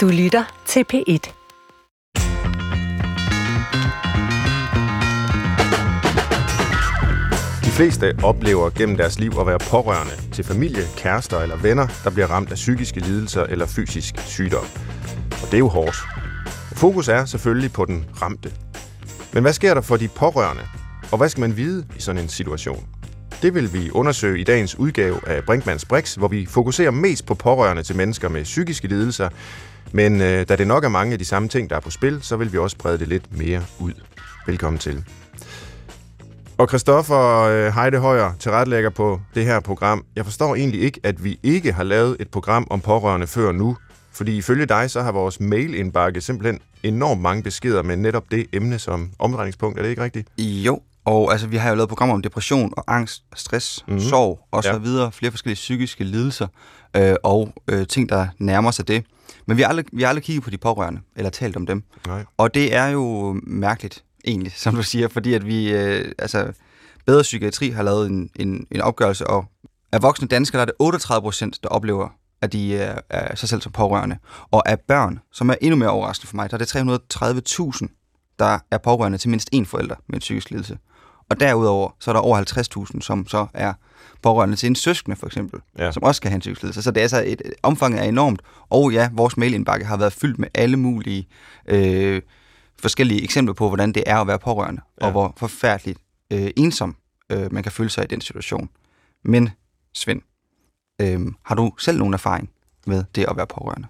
Du lytter til P1. De fleste oplever gennem deres liv at være pårørende til familie, kærester eller venner, der bliver ramt af psykiske lidelser eller fysisk sygdom. Og det er jo hårdt. Fokus er selvfølgelig på den ramte. Men hvad sker der for de pårørende? Og hvad skal man vide i sådan en situation? Det vil vi undersøge i dagens udgave af Brinkmanns Brix, hvor vi fokuserer mest på pårørende til mennesker med psykiske lidelser. Men øh, da det nok er mange af de samme ting, der er på spil, så vil vi også brede det lidt mere ud. Velkommen til. Og Christoffer øh, Heide Højer, tilrettelægger på det her program. Jeg forstår egentlig ikke, at vi ikke har lavet et program om pårørende før nu. Fordi ifølge dig, så har vores mailindbakke simpelthen enormt mange beskeder med netop det emne som omdrejningspunkt. Er det ikke rigtigt? Jo, og altså, vi har jo lavet programmer om depression og angst, stress, mm-hmm. sorg og så ja. videre. Flere forskellige psykiske lidelser øh, og øh, ting, der nærmer sig det. Men vi har, aldrig, vi har aldrig kigget på de pårørende, eller talt om dem. Nej. Og det er jo mærkeligt, egentlig, som du siger, fordi at vi, øh, altså, Bedre Psykiatri har lavet en, en, en opgørelse, og af voksne danskere, der er det 38 procent, der oplever, at de er, er sig selv som pårørende. Og af børn, som er endnu mere overraskende for mig, der er det 330.000, der er pårørende til mindst én forælder med en psykisk lidelse. Og derudover, så er der over 50.000, som så er pårørende til en søskende, for eksempel, Ja. som også skal have en psykisk lidelse. Så det er altså et, omfanget er enormt. Og ja, vores mailindbakke har været fyldt med alle mulige øh, forskellige eksempler på, hvordan det er at være pårørende. Ja. og hvor forfærdeligt øh, ensom øh, man kan føle sig i den situation. Men, Svend, øh, har du selv nogen erfaring med det at være pårørende?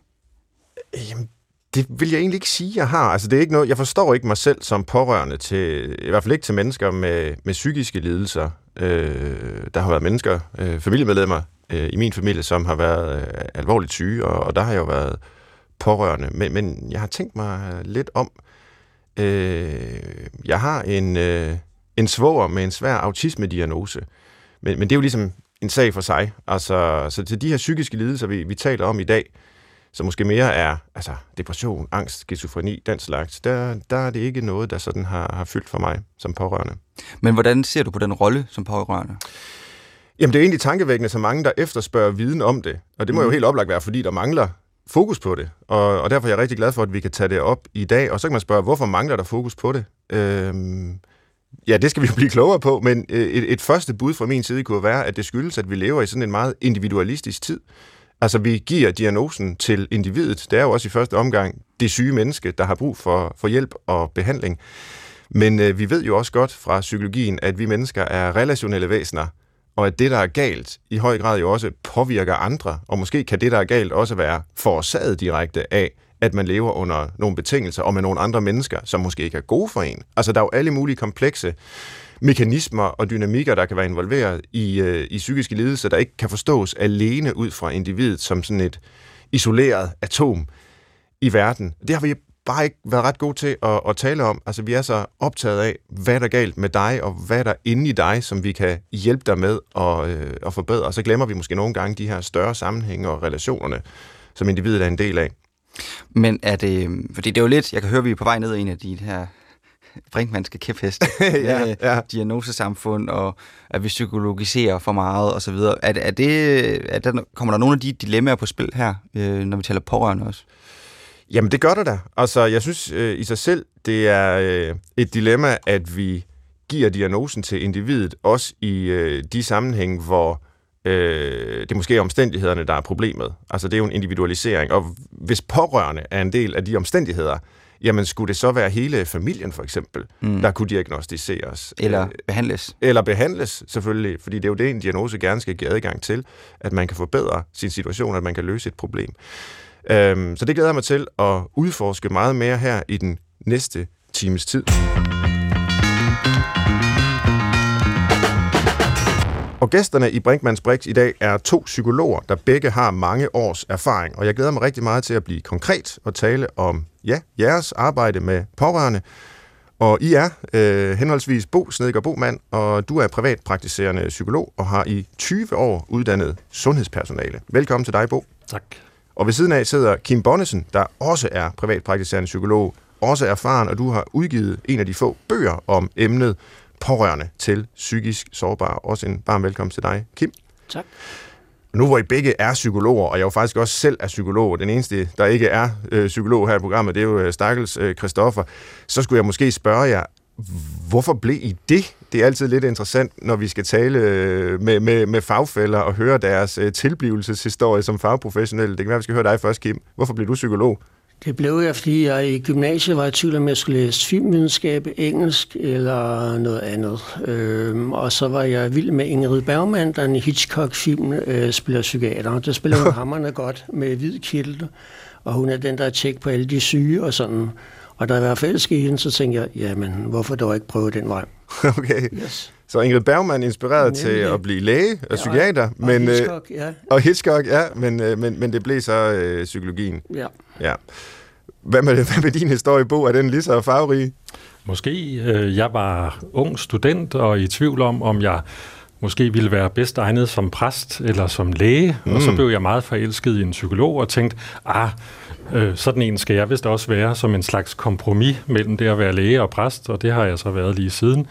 Jamen, det vil jeg egentlig ikke sige, jeg har. Altså, det er ikke noget, jeg forstår ikke mig selv som pårørende til, i hvert fald ikke til mennesker med, med psykiske lidelser. Øh, der har været mennesker, øh, familiemedlemmer øh, i min familie, som har været øh, alvorligt syge, og, og der har jeg jo været pårørende. Men, men jeg har tænkt mig øh, lidt om. Øh, jeg har en, øh, en svoger med en svær autisme-diagnose, men, men det er jo ligesom en sag for sig. Altså, så til de her psykiske lidelser, vi, vi taler om i dag, som måske mere er altså, depression, angst, skizofreni, den slags, der, der er det ikke noget, der sådan har, har fyldt for mig som pårørende. Men hvordan ser du på den rolle som pårørende? Jamen, det er egentlig tankevækkende, så mange, der efterspørger viden om det. Og det må mm. jo helt oplagt være, fordi der mangler fokus på det. Og, og derfor er jeg rigtig glad for, at vi kan tage det op i dag. Og så kan man spørge, hvorfor mangler der fokus på det? Øhm, ja, det skal vi jo blive klogere på, men øh, et, et første bud fra min side kunne være, at det skyldes, at vi lever i sådan en meget individualistisk tid. Altså, vi giver diagnosen til individet. Det er jo også i første omgang det syge menneske, der har brug for, for hjælp og behandling. Men øh, vi ved jo også godt fra psykologien, at vi mennesker er relationelle væsener, og at det, der er galt, i høj grad jo også påvirker andre. Og måske kan det, der er galt, også være forårsaget direkte af, at man lever under nogle betingelser og med nogle andre mennesker, som måske ikke er gode for en. Altså, der er jo alle mulige komplekse mekanismer og dynamikker, der kan være involveret i, øh, i psykiske lidelser, der ikke kan forstås alene ud fra individet som sådan et isoleret atom i verden. Det har vi bare ikke været ret gode til at, at tale om. Altså, vi er så optaget af, hvad der er galt med dig, og hvad der er inde i dig, som vi kan hjælpe dig med at, øh, at forbedre. Og så glemmer vi måske nogle gange de her større sammenhænge og relationerne, som individet er en del af. Men er det, fordi det er jo lidt, jeg kan høre, at vi er på vej ned i en af de her brinkmannske kæpheste, Ja, ja. diagnosesamfund, og at vi psykologiserer for meget, og så videre. Er, er det, er der, kommer der nogle af de dilemmaer på spil her, øh, når vi taler pårørende også? Jamen, det gør der da. Altså, jeg synes øh, i sig selv, det er øh, et dilemma, at vi giver diagnosen til individet, også i øh, de sammenhænge, hvor øh, det måske er omstændighederne, der er problemet. Altså, det er jo en individualisering. Og hvis pårørende er en del af de omstændigheder, jamen skulle det så være hele familien for eksempel, mm. der kunne diagnostiseres? Eller Øh, behandles? eller behandles selvfølgelig, fordi det er jo det, en diagnose gerne skal give adgang til, at man kan forbedre sin situation, at man kan løse et problem. Øhm, så det glæder jeg mig til at udforske meget mere her i den næste times tid. Og gæsterne i Brinkmanns Brix i dag er to psykologer, der begge har mange års erfaring. Og jeg glæder mig rigtig meget til at blive konkret og tale om ja, jeres arbejde med pårørende. Og I er øh, henholdsvis Bo Snedgaard Bomand, og du er privatpraktiserende psykolog og har i 20 år uddannet sundhedspersonale. Velkommen til dig, Bo. Tak. Og ved siden af sidder Kim Bonnesen, der også er privatpraktiserende psykolog, også erfaren, og du har udgivet en af de få bøger om emnet pårørende til psykisk sårbare. Også en varm velkommen til dig, Kim. Tak nu hvor I begge er psykologer, og jeg jo faktisk også selv er psykolog, den eneste, der ikke er øh, psykolog her i programmet, det er jo øh, Stakkels øh, Christoffer, så skulle jeg måske spørge jer, hvorfor blev I det? Det er altid lidt interessant, når vi skal tale øh, med, med, med fagfælder og høre deres øh, tilblivelseshistorie som fagprofessionelle. Det kan være, vi skal høre dig først, Kim. Hvorfor blev du psykolog? Det blev jeg, fordi jeg i gymnasiet var i tvivl om, jeg skulle læse filmvidenskab, engelsk eller noget andet. Øhm, og så var jeg vild med Ingrid Bergman, der er en Hitchcock-film, øh, spiller psykiater. Det spiller hun hammerne godt med hvid kittel, og hun er den, der er tjek på alle de syge og sådan. Og da jeg var fælles i hende, så tænkte jeg, jamen, hvorfor dog ikke prøve den vej? okay. Yes. Så Ingrid Bergman inspireret Nemlig. til at blive læge og ja, psykiater. Og men, øh, Hitchcock, ja. Og Hitchcock, ja, men, øh, men, men det blev så øh, psykologien. Ja. ja. Hvad med, hvad med din historie, Bo? Er den lige så farverig? Måske. Øh, jeg var ung student og i tvivl om, om jeg måske ville være bedst egnet som præst eller som læge. Mm. Og så mm. blev jeg meget forelsket i en psykolog og tænkte, ah, øh, sådan en skal jeg vist også være som en slags kompromis mellem det at være læge og præst, og det har jeg så været lige siden.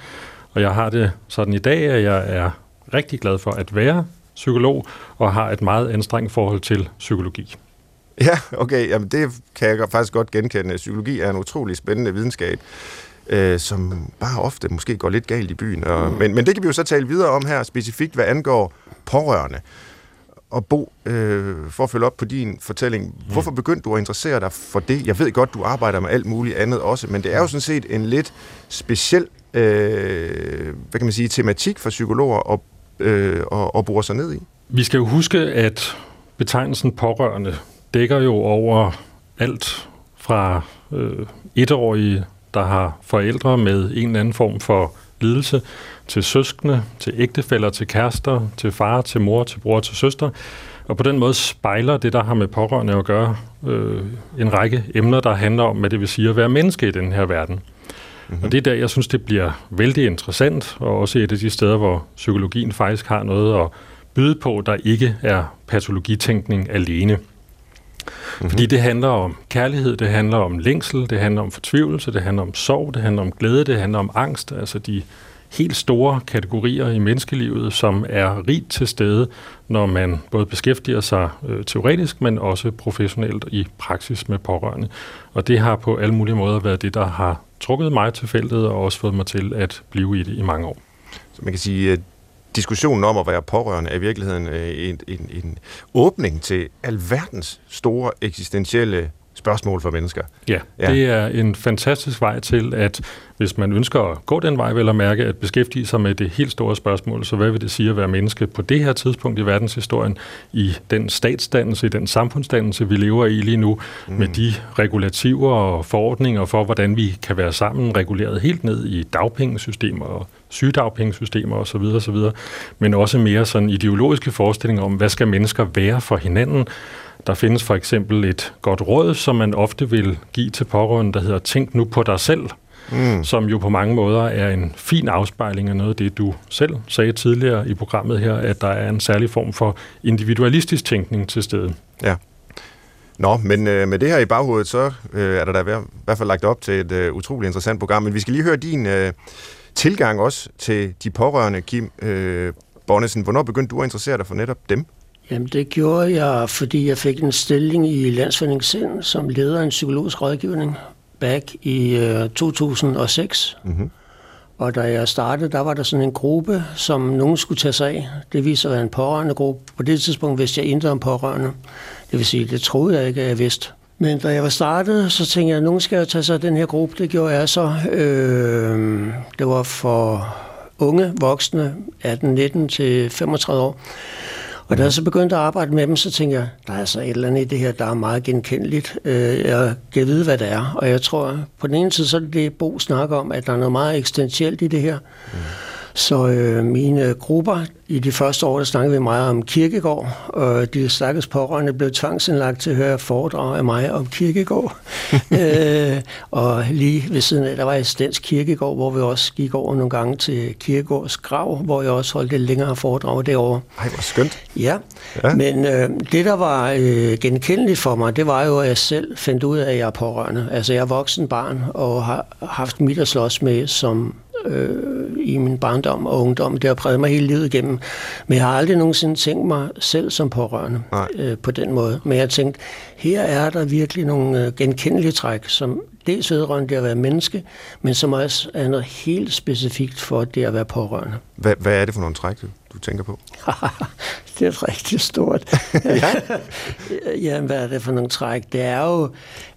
Og jeg har det sådan i dag, at jeg er rigtig glad for at være psykolog, og har et meget anstrengt forhold til psykologi. Ja, okay. Jamen, det kan jeg faktisk godt genkende. Psykologi er en utrolig spændende videnskab, øh, som bare ofte måske går lidt galt i byen. Og, mm. men, men det kan vi jo så tale videre om her, specifikt hvad angår pårørende. Og Bo, øh, for at følge op på din fortælling, mm. hvorfor begyndte du at interessere dig for det? Jeg ved godt, du arbejder med alt muligt andet også, men det er jo sådan set en lidt speciel øh, hvad kan man sige, tematik for psykologer at, øh, at, at bore sig ned i. Vi skal jo huske, at betegnelsen pårørende dækker jo over alt fra øh, etårige, der har forældre med en eller anden form for lidelse, til søskende, til ægtefæller, til kærester, til far, til mor, til bror, til søster. Og på den måde spejler det, der har med pårørende at gøre, øh, en række emner, der handler om, hvad det vil sige at være menneske i den her verden. Mm-hmm. Og det er der, jeg synes, det bliver vældig interessant, og også et af de steder, hvor psykologien faktisk har noget at byde på, der ikke er patologitænkning alene. Mm-hmm. Fordi det handler om kærlighed, det handler om længsel, det handler om fortvivlelse, det handler om sorg, det handler om glæde, det handler om angst, altså de helt store kategorier i menneskelivet, som er rigt til stede, når man både beskæftiger sig øh, teoretisk, men også professionelt i praksis med pårørende. Og det har på alle mulige måder været det, der har trukket mig til feltet og også fået mig til at blive i det i mange år. Så man kan sige, at diskussionen om at være pårørende er i virkeligheden øh, en, en, en åbning til alverdens store eksistentielle spørgsmål for mennesker. Ja, ja, det er en fantastisk vej til, at hvis man ønsker at gå den vej, vel at mærke, at beskæftige sig med det helt store spørgsmål, så hvad vil det sige at være menneske på det her tidspunkt i verdenshistorien, i den statsdannelse, i den samfundsdannelse, vi lever i lige nu, mm. med de regulativer og forordninger for, hvordan vi kan være sammen, reguleret helt ned i dagpengesystemer og sygedagpengesystemer osv., osv., men også mere sådan ideologiske forestillinger om, hvad skal mennesker være for hinanden, der findes for eksempel et godt råd, som man ofte vil give til pårørende, der hedder Tænk nu på dig selv, mm. som jo på mange måder er en fin afspejling af noget af det, du selv sagde tidligere i programmet her, at der er en særlig form for individualistisk tænkning til stede. Ja. Nå, men øh, med det her i baghovedet, så øh, er der da i hvert fald lagt op til et øh, utroligt interessant program. Men vi skal lige høre din øh, tilgang også til de pårørende, Kim øh, Bonnesen. Hvornår begyndte du at interessere dig for netop dem? Jamen det gjorde jeg, fordi jeg fik en stilling i Landsforeningen Sind som leder af en psykologisk rådgivning back i øh, 2006. Mm-hmm. Og da jeg startede, der var der sådan en gruppe, som nogen skulle tage sig af. Det viser sig at være en pårørende gruppe. På det tidspunkt vidste jeg intet om pårørende. Det vil sige, det troede jeg ikke, at jeg vidste. Men da jeg var startet, så tænkte jeg, at nogen skal tage sig af den her gruppe. Det gjorde jeg så. Øh, det var for unge voksne, 18-19 til 35 år. Og da jeg så begyndte at arbejde med dem, så tænkte jeg, der er altså et eller andet i det her, der er meget genkendeligt. Øh, jeg kan vide, hvad det er. Og jeg tror, på den ene side, så er det det, Bo snakker om, at der er noget meget eksistentielt i det her. Mm. Så øh, mine grupper, i de første år, der snakkede vi meget om kirkegård, og de stakkels pårørende blev tvangsindlagt til at høre foredrag af mig om kirkegård. øh, og lige ved siden af, der var Stens Kirkegård, hvor vi også gik over nogle gange til Kirkegårds grav, hvor jeg også holdt et længere foredrag derovre. Ej, hvor skønt. Ja, ja. men øh, det, der var øh, genkendeligt for mig, det var jo, at jeg selv fandt ud af, at jeg er pårørende. Altså, jeg er voksen barn og har haft mit at slås med som øh, i min barndom og ungdom. Det har præget mig hele livet igennem. Men jeg har aldrig nogensinde tænkt mig selv som pårørende øh, på den måde. Men jeg har tænkt, her er der virkelig nogle øh, genkendelige træk, som dels vedrørende det at være menneske, men som også er noget helt specifikt for det at være pårørende. Hvad, hvad er det for nogle træk, du, du tænker på? det er rigtig stort. ja. Jamen, hvad er det for nogle træk? Det er jo,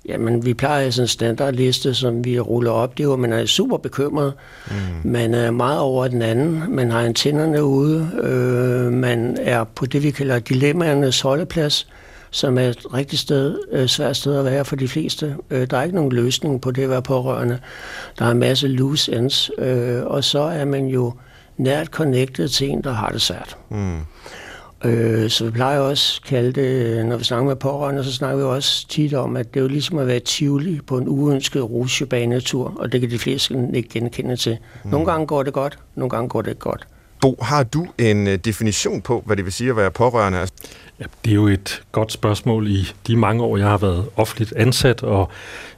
jamen, vi plejer sådan en standardliste, som vi ruller op. Det er jo, man er super bekymret. Mm. Man er meget over den anden. Man har antennerne ude. Øh, man er på det, vi kalder dilemmaernes holdeplads som er et rigtig sted, øh, svært sted at være for de fleste. Øh, der er ikke nogen løsning på det at være pårørende. Der er en masse loose ends, øh, og så er man jo nært connected til en, der har det svært. Mm. Øh, så vi plejer også at kalde det, når vi snakker med pårørende, så snakker vi også tit om, at det er jo ligesom at være tivoli på en uønsket rusjebanetur, og det kan de fleste ikke genkende til. Mm. Nogle gange går det godt, nogle gange går det ikke godt. Bo, har du en øh, definition på, hvad det vil sige at være pårørende? Ja, det er jo et godt spørgsmål i de mange år, jeg har været offentligt ansat og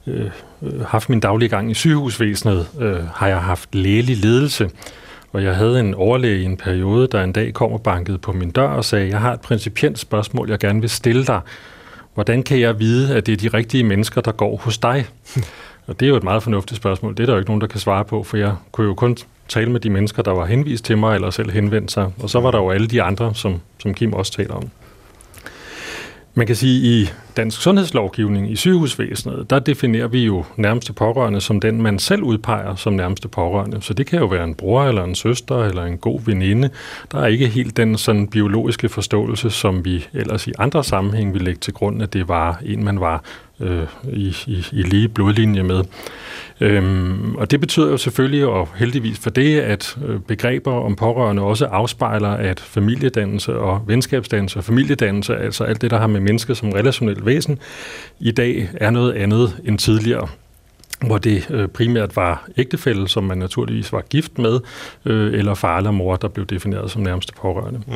øh, øh haft min daglige gang i sygehusvæsenet, øh, har jeg haft lægelig ledelse. Og jeg havde en overlæge i en periode, der en dag kom og bankede på min dør og sagde, jeg har et principielt spørgsmål, jeg gerne vil stille dig. Hvordan kan jeg vide, at det er de rigtige mennesker, der går hos dig? og det er jo et meget fornuftigt spørgsmål. Det er der jo ikke nogen, der kan svare på, for jeg kunne jo kun tale med de mennesker, der var henvist til mig, eller selv henvendt sig. Og så var der jo alle de andre, som, som Kim også taler om. Man kan sige, at i dansk sundhedslovgivning i sygehusvæsenet, der definerer vi jo nærmeste pårørende som den, man selv udpeger som nærmeste pårørende. Så det kan jo være en bror eller en søster eller en god veninde. Der er ikke helt den sådan biologiske forståelse, som vi ellers i andre sammenhæng vil lægge til grund, at det var en, man var øh, i, i, i lige blodlinje med. Øhm, og det betyder jo selvfølgelig, og heldigvis for det, at øh, begreber om pårørende også afspejler, at familiedannelse og venskabsdannelse og familiedannelse, altså alt det, der har med mennesker som relationelt væsen, i dag er noget andet end tidligere hvor det øh, primært var ægtefælde, som man naturligvis var gift med, øh, eller far eller mor, der blev defineret som nærmeste pårørende. Mm.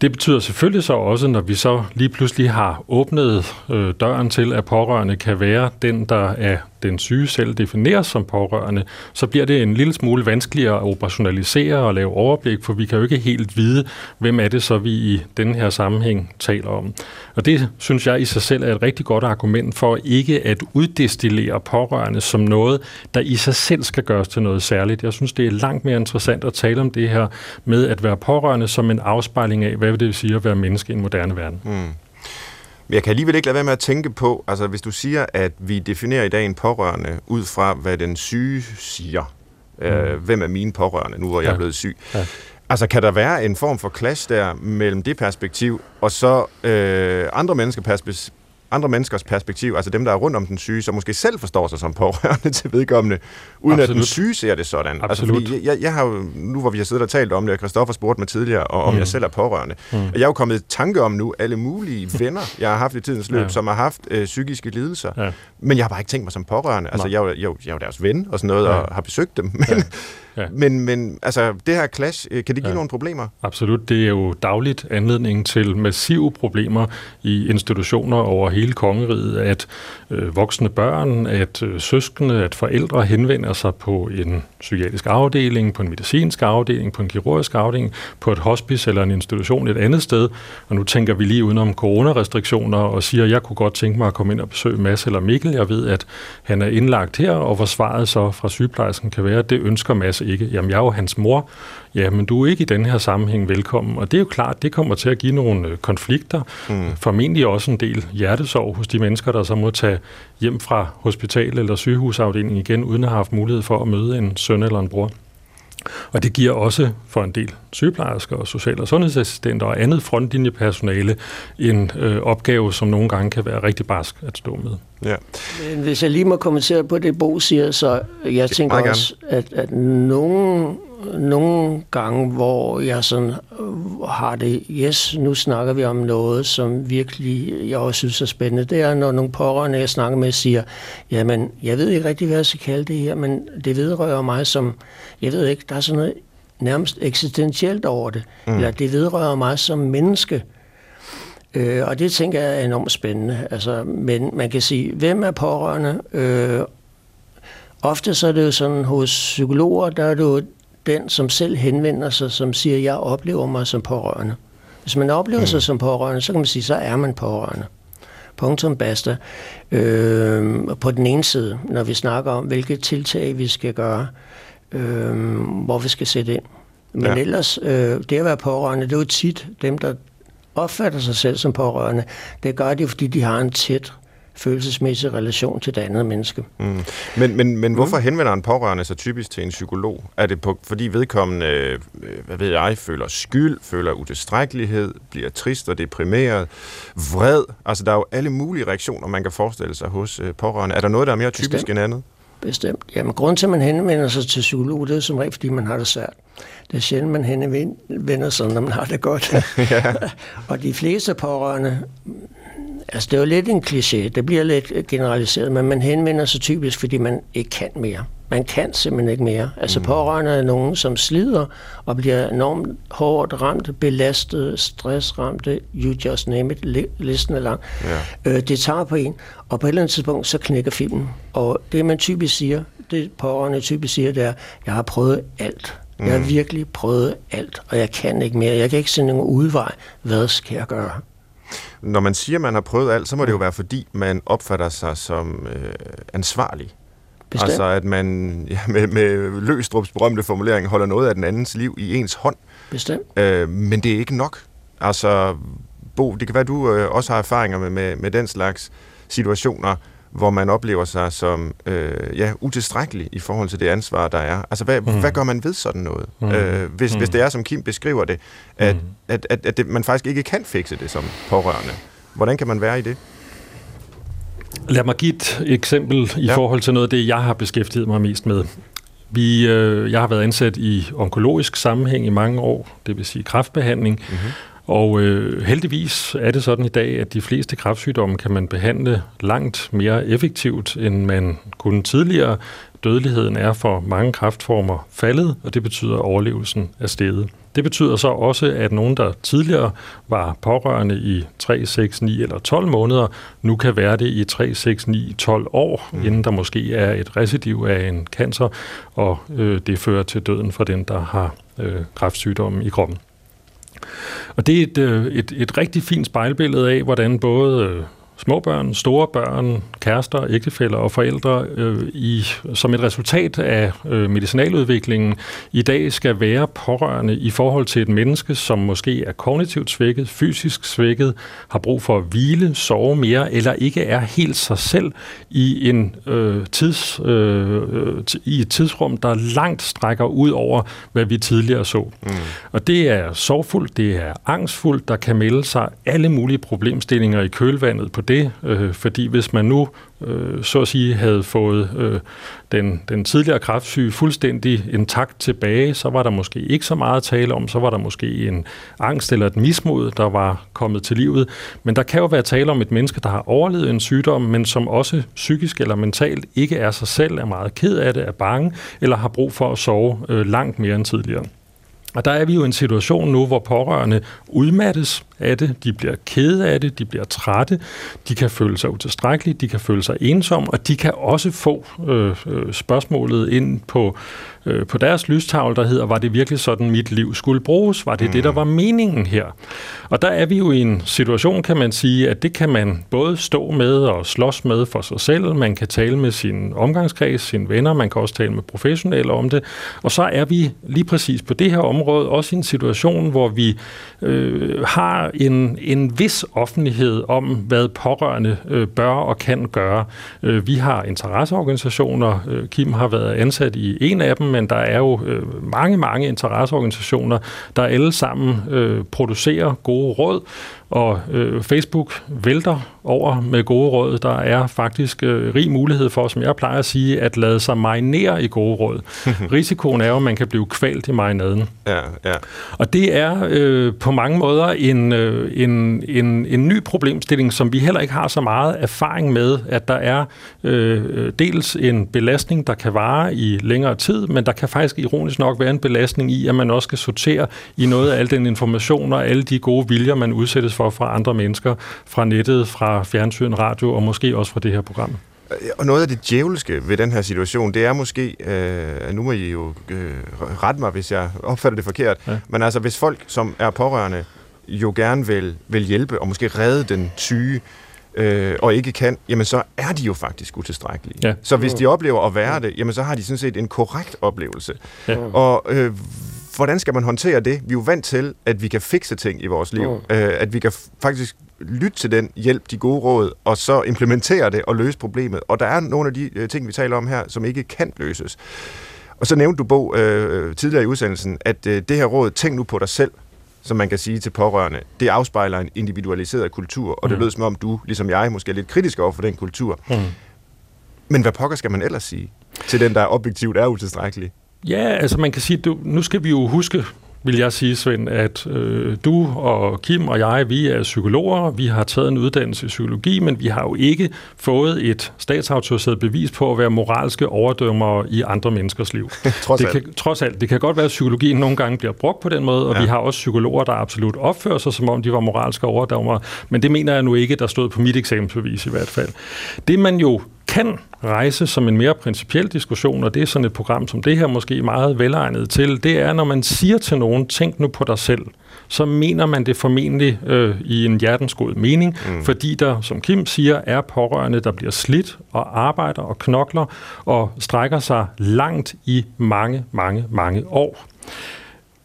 Det betyder selvfølgelig så også, når vi så lige pludselig har åbnet øh, døren til, at pårørende kan være den, der er den syge selv defineres som pårørende, så bliver det en lille smule vanskeligere at operationalisere og lave overblik, for vi kan jo ikke helt vide, hvem er det så, vi i den her sammenhæng taler om. Og det synes jeg i sig selv er et rigtig godt argument for ikke at uddestillere pårørende som noget, der i sig selv skal gøres til noget særligt. Jeg synes, det er langt mere interessant at tale om det her med at være pårørende som en afspejling af, hvad det vil sige at være menneske i en moderne verden. Mm. Men jeg kan alligevel ikke lade være med at tænke på, altså hvis du siger, at vi definerer i dag en pårørende ud fra, hvad den syge siger. Øh, mm. Øh, hvem er mine pårørende, nu hvor jeg ja. er blevet syg? Ja. Altså, kan der være en form for clash der mellem det perspektiv, og så øh, andre mennesker andre menneskers perspektiv, altså dem, der er rundt om den syge, som måske selv forstår sig som pårørende til vedkommende, uden Absolut. at den syge ser det sådan. Absolut. Altså, jeg, jeg har jo, nu hvor vi har siddet og talt om det, og Christoffer spurgte mig tidligere, og om mm. jeg selv er pårørende, mm. og jeg er jo kommet i tanke om nu alle mulige venner, jeg har haft i tidens løb, ja. som har haft øh, psykiske lidelser, ja. men jeg har bare ikke tænkt mig som pårørende. Altså, jeg, jeg, jeg, jeg er jo deres ven og sådan noget, ja. og har besøgt dem, men, ja. Ja. Men, men altså, det her clash, øh, kan det give ja. nogle problemer? Absolut. Det er jo dagligt anledning til massive problemer i institutioner over hele kongeriget, at øh, voksne børn, at øh, søskende, at forældre henvender sig på en psykiatrisk afdeling, på en medicinsk afdeling, på en kirurgisk afdeling, på et hospice eller en institution et andet sted. Og nu tænker vi lige udenom coronarestriktioner og siger, at jeg kunne godt tænke mig at komme ind og besøge Mads eller Mikkel. Jeg ved, at han er indlagt her, og hvor svaret så fra sygeplejersken kan være, at det ønsker Mads ikke. Jamen, jeg er jo hans mor. Ja, men du er ikke i den her sammenhæng velkommen. Og det er jo klart, det kommer til at give nogle øh, konflikter. Mm. Formentlig også en del hjertesorg hos de mennesker, der så må tage hjem fra hospital eller sygehusafdelingen igen, uden at have haft mulighed for at møde en søn eller en bror. Og det giver også for en del sygeplejersker og social- og sundhedsassistenter og andet frontlinjepersonale en øh, opgave, som nogle gange kan være rigtig barsk at stå med. Ja. Men hvis jeg lige må kommentere på det, Bo siger, så jeg tænker også, at, at nogle, nogle gange, hvor jeg sådan øh, har det, yes, nu snakker vi om noget, som virkelig jeg også synes er spændende, det er, når nogle pårørende, jeg snakker med, siger, jamen, jeg ved ikke rigtig, hvad jeg skal kalde det her, men det vedrører mig som, jeg ved ikke, der er sådan noget nærmest eksistentielt over det, mm. eller det vedrører mig som menneske. Øh, og det tænker jeg er enormt spændende. Altså, men man kan sige, hvem er pårørende? Øh, ofte så er det jo sådan, hos psykologer, der er det jo den, som selv henvender sig, som siger, jeg oplever mig som pårørende. Hvis man oplever mm. sig som pårørende, så kan man sige, så er man pårørende. Punktum basta. Øh, på den ene side, når vi snakker om, hvilke tiltag vi skal gøre, øh, hvor vi skal sætte ind. Men ja. ellers, øh, det at være pårørende, det er jo tit dem, der opfatter sig selv som pårørende. Det gør de, fordi de har en tæt følelsesmæssig relation til det andet menneske. Mm. Men, men, men hvorfor mm. henvender en pårørende sig typisk til en psykolog? Er det på, fordi vedkommende, øh, hvad ved jeg, føler skyld, føler utilstrækkelighed, bliver trist og deprimeret, vred? Altså, der er jo alle mulige reaktioner, man kan forestille sig hos øh, pårørende. Er der noget, der er mere typisk Bestemt. end andet? Bestemt. Jamen, grund til, at man henvender sig til psykolog, det er som regel, fordi man har det svært. Det er sjældent, man henvender sig, når man har det godt. ja. og de fleste pårørende Altså, det er jo lidt en kliché. Det bliver lidt generaliseret, men man henvender sig typisk, fordi man ikke kan mere. Man kan simpelthen ikke mere. Altså, mm. pårørende er nogen, som slider og bliver enormt hårdt ramt, belastet, stressramte, you just name it, listen er lang. Ja. Øh, det tager på en, og på et eller andet tidspunkt, så knækker filmen. Og det, man typisk siger, det pårørende typisk siger, det er, jeg har prøvet alt. Jeg har mm. virkelig prøvet alt, og jeg kan ikke mere. Jeg kan ikke se nogen udvej. Hvad skal jeg gøre? Når man siger, at man har prøvet alt, så må det jo være, fordi man opfatter sig som øh, ansvarlig. Bestemt. Altså at man ja, med, med Løstrups berømte formulering holder noget af den andens liv i ens hånd. Bestemt. Øh, men det er ikke nok. Altså, Bo, det kan være, at du øh, også har erfaringer med, med, med den slags situationer hvor man oplever sig som øh, ja, utilstrækkelig i forhold til det ansvar, der er. Altså, hvad, mm. hvad gør man ved sådan noget? Mm. Øh, hvis, mm. hvis det er, som Kim beskriver det, at, mm. at, at, at det, man faktisk ikke kan fikse det som pårørende. Hvordan kan man være i det? Lad mig give et eksempel i ja. forhold til noget af det, jeg har beskæftiget mig mest med. Vi, øh, jeg har været ansat i onkologisk sammenhæng i mange år, det vil sige kraftbehandling, mm-hmm. Og øh, heldigvis er det sådan i dag, at de fleste kræftsygdomme kan man behandle langt mere effektivt, end man kunne tidligere. Dødeligheden er for mange kræftformer faldet, og det betyder, at overlevelsen er steget. Det betyder så også, at nogen, der tidligere var pårørende i 3, 6, 9 eller 12 måneder, nu kan være det i 3, 6, 9, 12 år, mm. inden der måske er et recidiv af en cancer, og øh, det fører til døden for den, der har øh, kræftsygdommen i kroppen. Og det er et, øh, et, et rigtig fint spejlbillede af, hvordan både øh, små børn, store børn, kærester, ægtefæller og forældre øh, i, som et resultat af øh, medicinaludviklingen i dag skal være pårørende i forhold til et menneske, som måske er kognitivt svækket, fysisk svækket, har brug for at hvile, sove mere, eller ikke er helt sig selv i, en, øh, tids, øh, i et tidsrum, der langt strækker ud over, hvad vi tidligere så. Mm. Og det er sorgfuldt, det er angstfuldt, der kan melde sig alle mulige problemstillinger i kølvandet på det, øh, fordi hvis man nu øh, så at sige havde fået øh, den, den tidligere kraftsyge fuldstændig intakt tilbage, så var der måske ikke så meget at tale om, så var der måske en angst eller et mismod, der var kommet til livet. Men der kan jo være tale om et menneske, der har overlevet en sygdom, men som også psykisk eller mentalt ikke er sig selv, er meget ked af det, er bange, eller har brug for at sove øh, langt mere end tidligere. Og der er vi jo i en situation nu, hvor pårørende udmattes af det, de bliver kede af det, de bliver trætte, de kan føle sig utilstrækkelige, de kan føle sig ensomme, og de kan også få øh, øh, spørgsmålet ind på, øh, på deres lystavle, der hedder, var det virkelig sådan, mit liv skulle bruges? Var det mm. det, der var meningen her? Og der er vi jo i en situation, kan man sige, at det kan man både stå med og slås med for sig selv, man kan tale med sin omgangskreds, sine venner, man kan også tale med professionelle om det, og så er vi lige præcis på det her område også i en situation, hvor vi øh, har en, en vis offentlighed om, hvad pårørende øh, bør og kan gøre. Øh, vi har interesseorganisationer. Øh, Kim har været ansat i en af dem, men der er jo øh, mange, mange interesseorganisationer, der alle sammen øh, producerer gode råd, og øh, Facebook vælter over med gode råd. Der er faktisk øh, rig mulighed for, som jeg plejer at sige, at lade sig marinere i gode råd. Risikoen er jo, at man kan blive kvalt i marinaden. Ja, ja. Og det er øh, på mange måder en, øh, en, en, en ny problemstilling, som vi heller ikke har så meget erfaring med, at der er øh, dels en belastning, der kan vare i længere tid, men der kan faktisk ironisk nok være en belastning i, at man også skal sortere i noget af al den information og alle de gode viljer, man udsættes for fra andre mennesker, fra nettet, fra fjernsyn, radio og måske også fra det her program. Og noget af det djævelske ved den her situation, det er måske, øh, nu må I jo øh, rette mig, hvis jeg opfatter det forkert, ja. men altså hvis folk, som er pårørende, jo gerne vil, vil hjælpe og måske redde den syge, øh, og ikke kan, jamen så er de jo faktisk utilstrækkelige. Ja. Så hvis de oplever at være det, jamen så har de sådan set en korrekt oplevelse. Ja. Og øh, hvordan skal man håndtere det? Vi er jo vant til, at vi kan fikse ting i vores liv. Mm. Øh, at vi kan faktisk lytte til den hjælp, de gode råd, og så implementere det og løse problemet. Og der er nogle af de øh, ting, vi taler om her, som ikke kan løses. Og så nævnte du, Bo, øh, tidligere i udsendelsen, at øh, det her råd, tænk nu på dig selv, som man kan sige til pårørende, det afspejler en individualiseret kultur, og det mm. lød som om du, ligesom jeg, måske er lidt kritisk over for den kultur. Mm. Men hvad pokker skal man ellers sige til den, der objektivt er utilstrækkelig? Ja, altså man kan sige, du, nu skal vi jo huske, vil jeg sige, Svend, at øh, du og Kim og jeg, vi er psykologer, vi har taget en uddannelse i psykologi, men vi har jo ikke fået et statsautoriseret bevis på at være moralske overdømmer i andre menneskers liv. trods, det alt. Kan, trods alt. Det kan godt være, at psykologien nogle gange bliver brugt på den måde, og ja. vi har også psykologer, der absolut opfører sig, som om de var moralske overdømmer, men det mener jeg nu ikke, der stod på mit eksamensbevis i hvert fald. Det man jo kan rejse som en mere principiel diskussion, og det er sådan et program som det her måske meget velegnet til, det er, når man siger til nogen, tænk nu på dig selv, så mener man det formentlig øh, i en hjertensgod mening, mm. fordi der, som Kim siger, er pårørende, der bliver slidt og arbejder og knokler og strækker sig langt i mange, mange, mange år.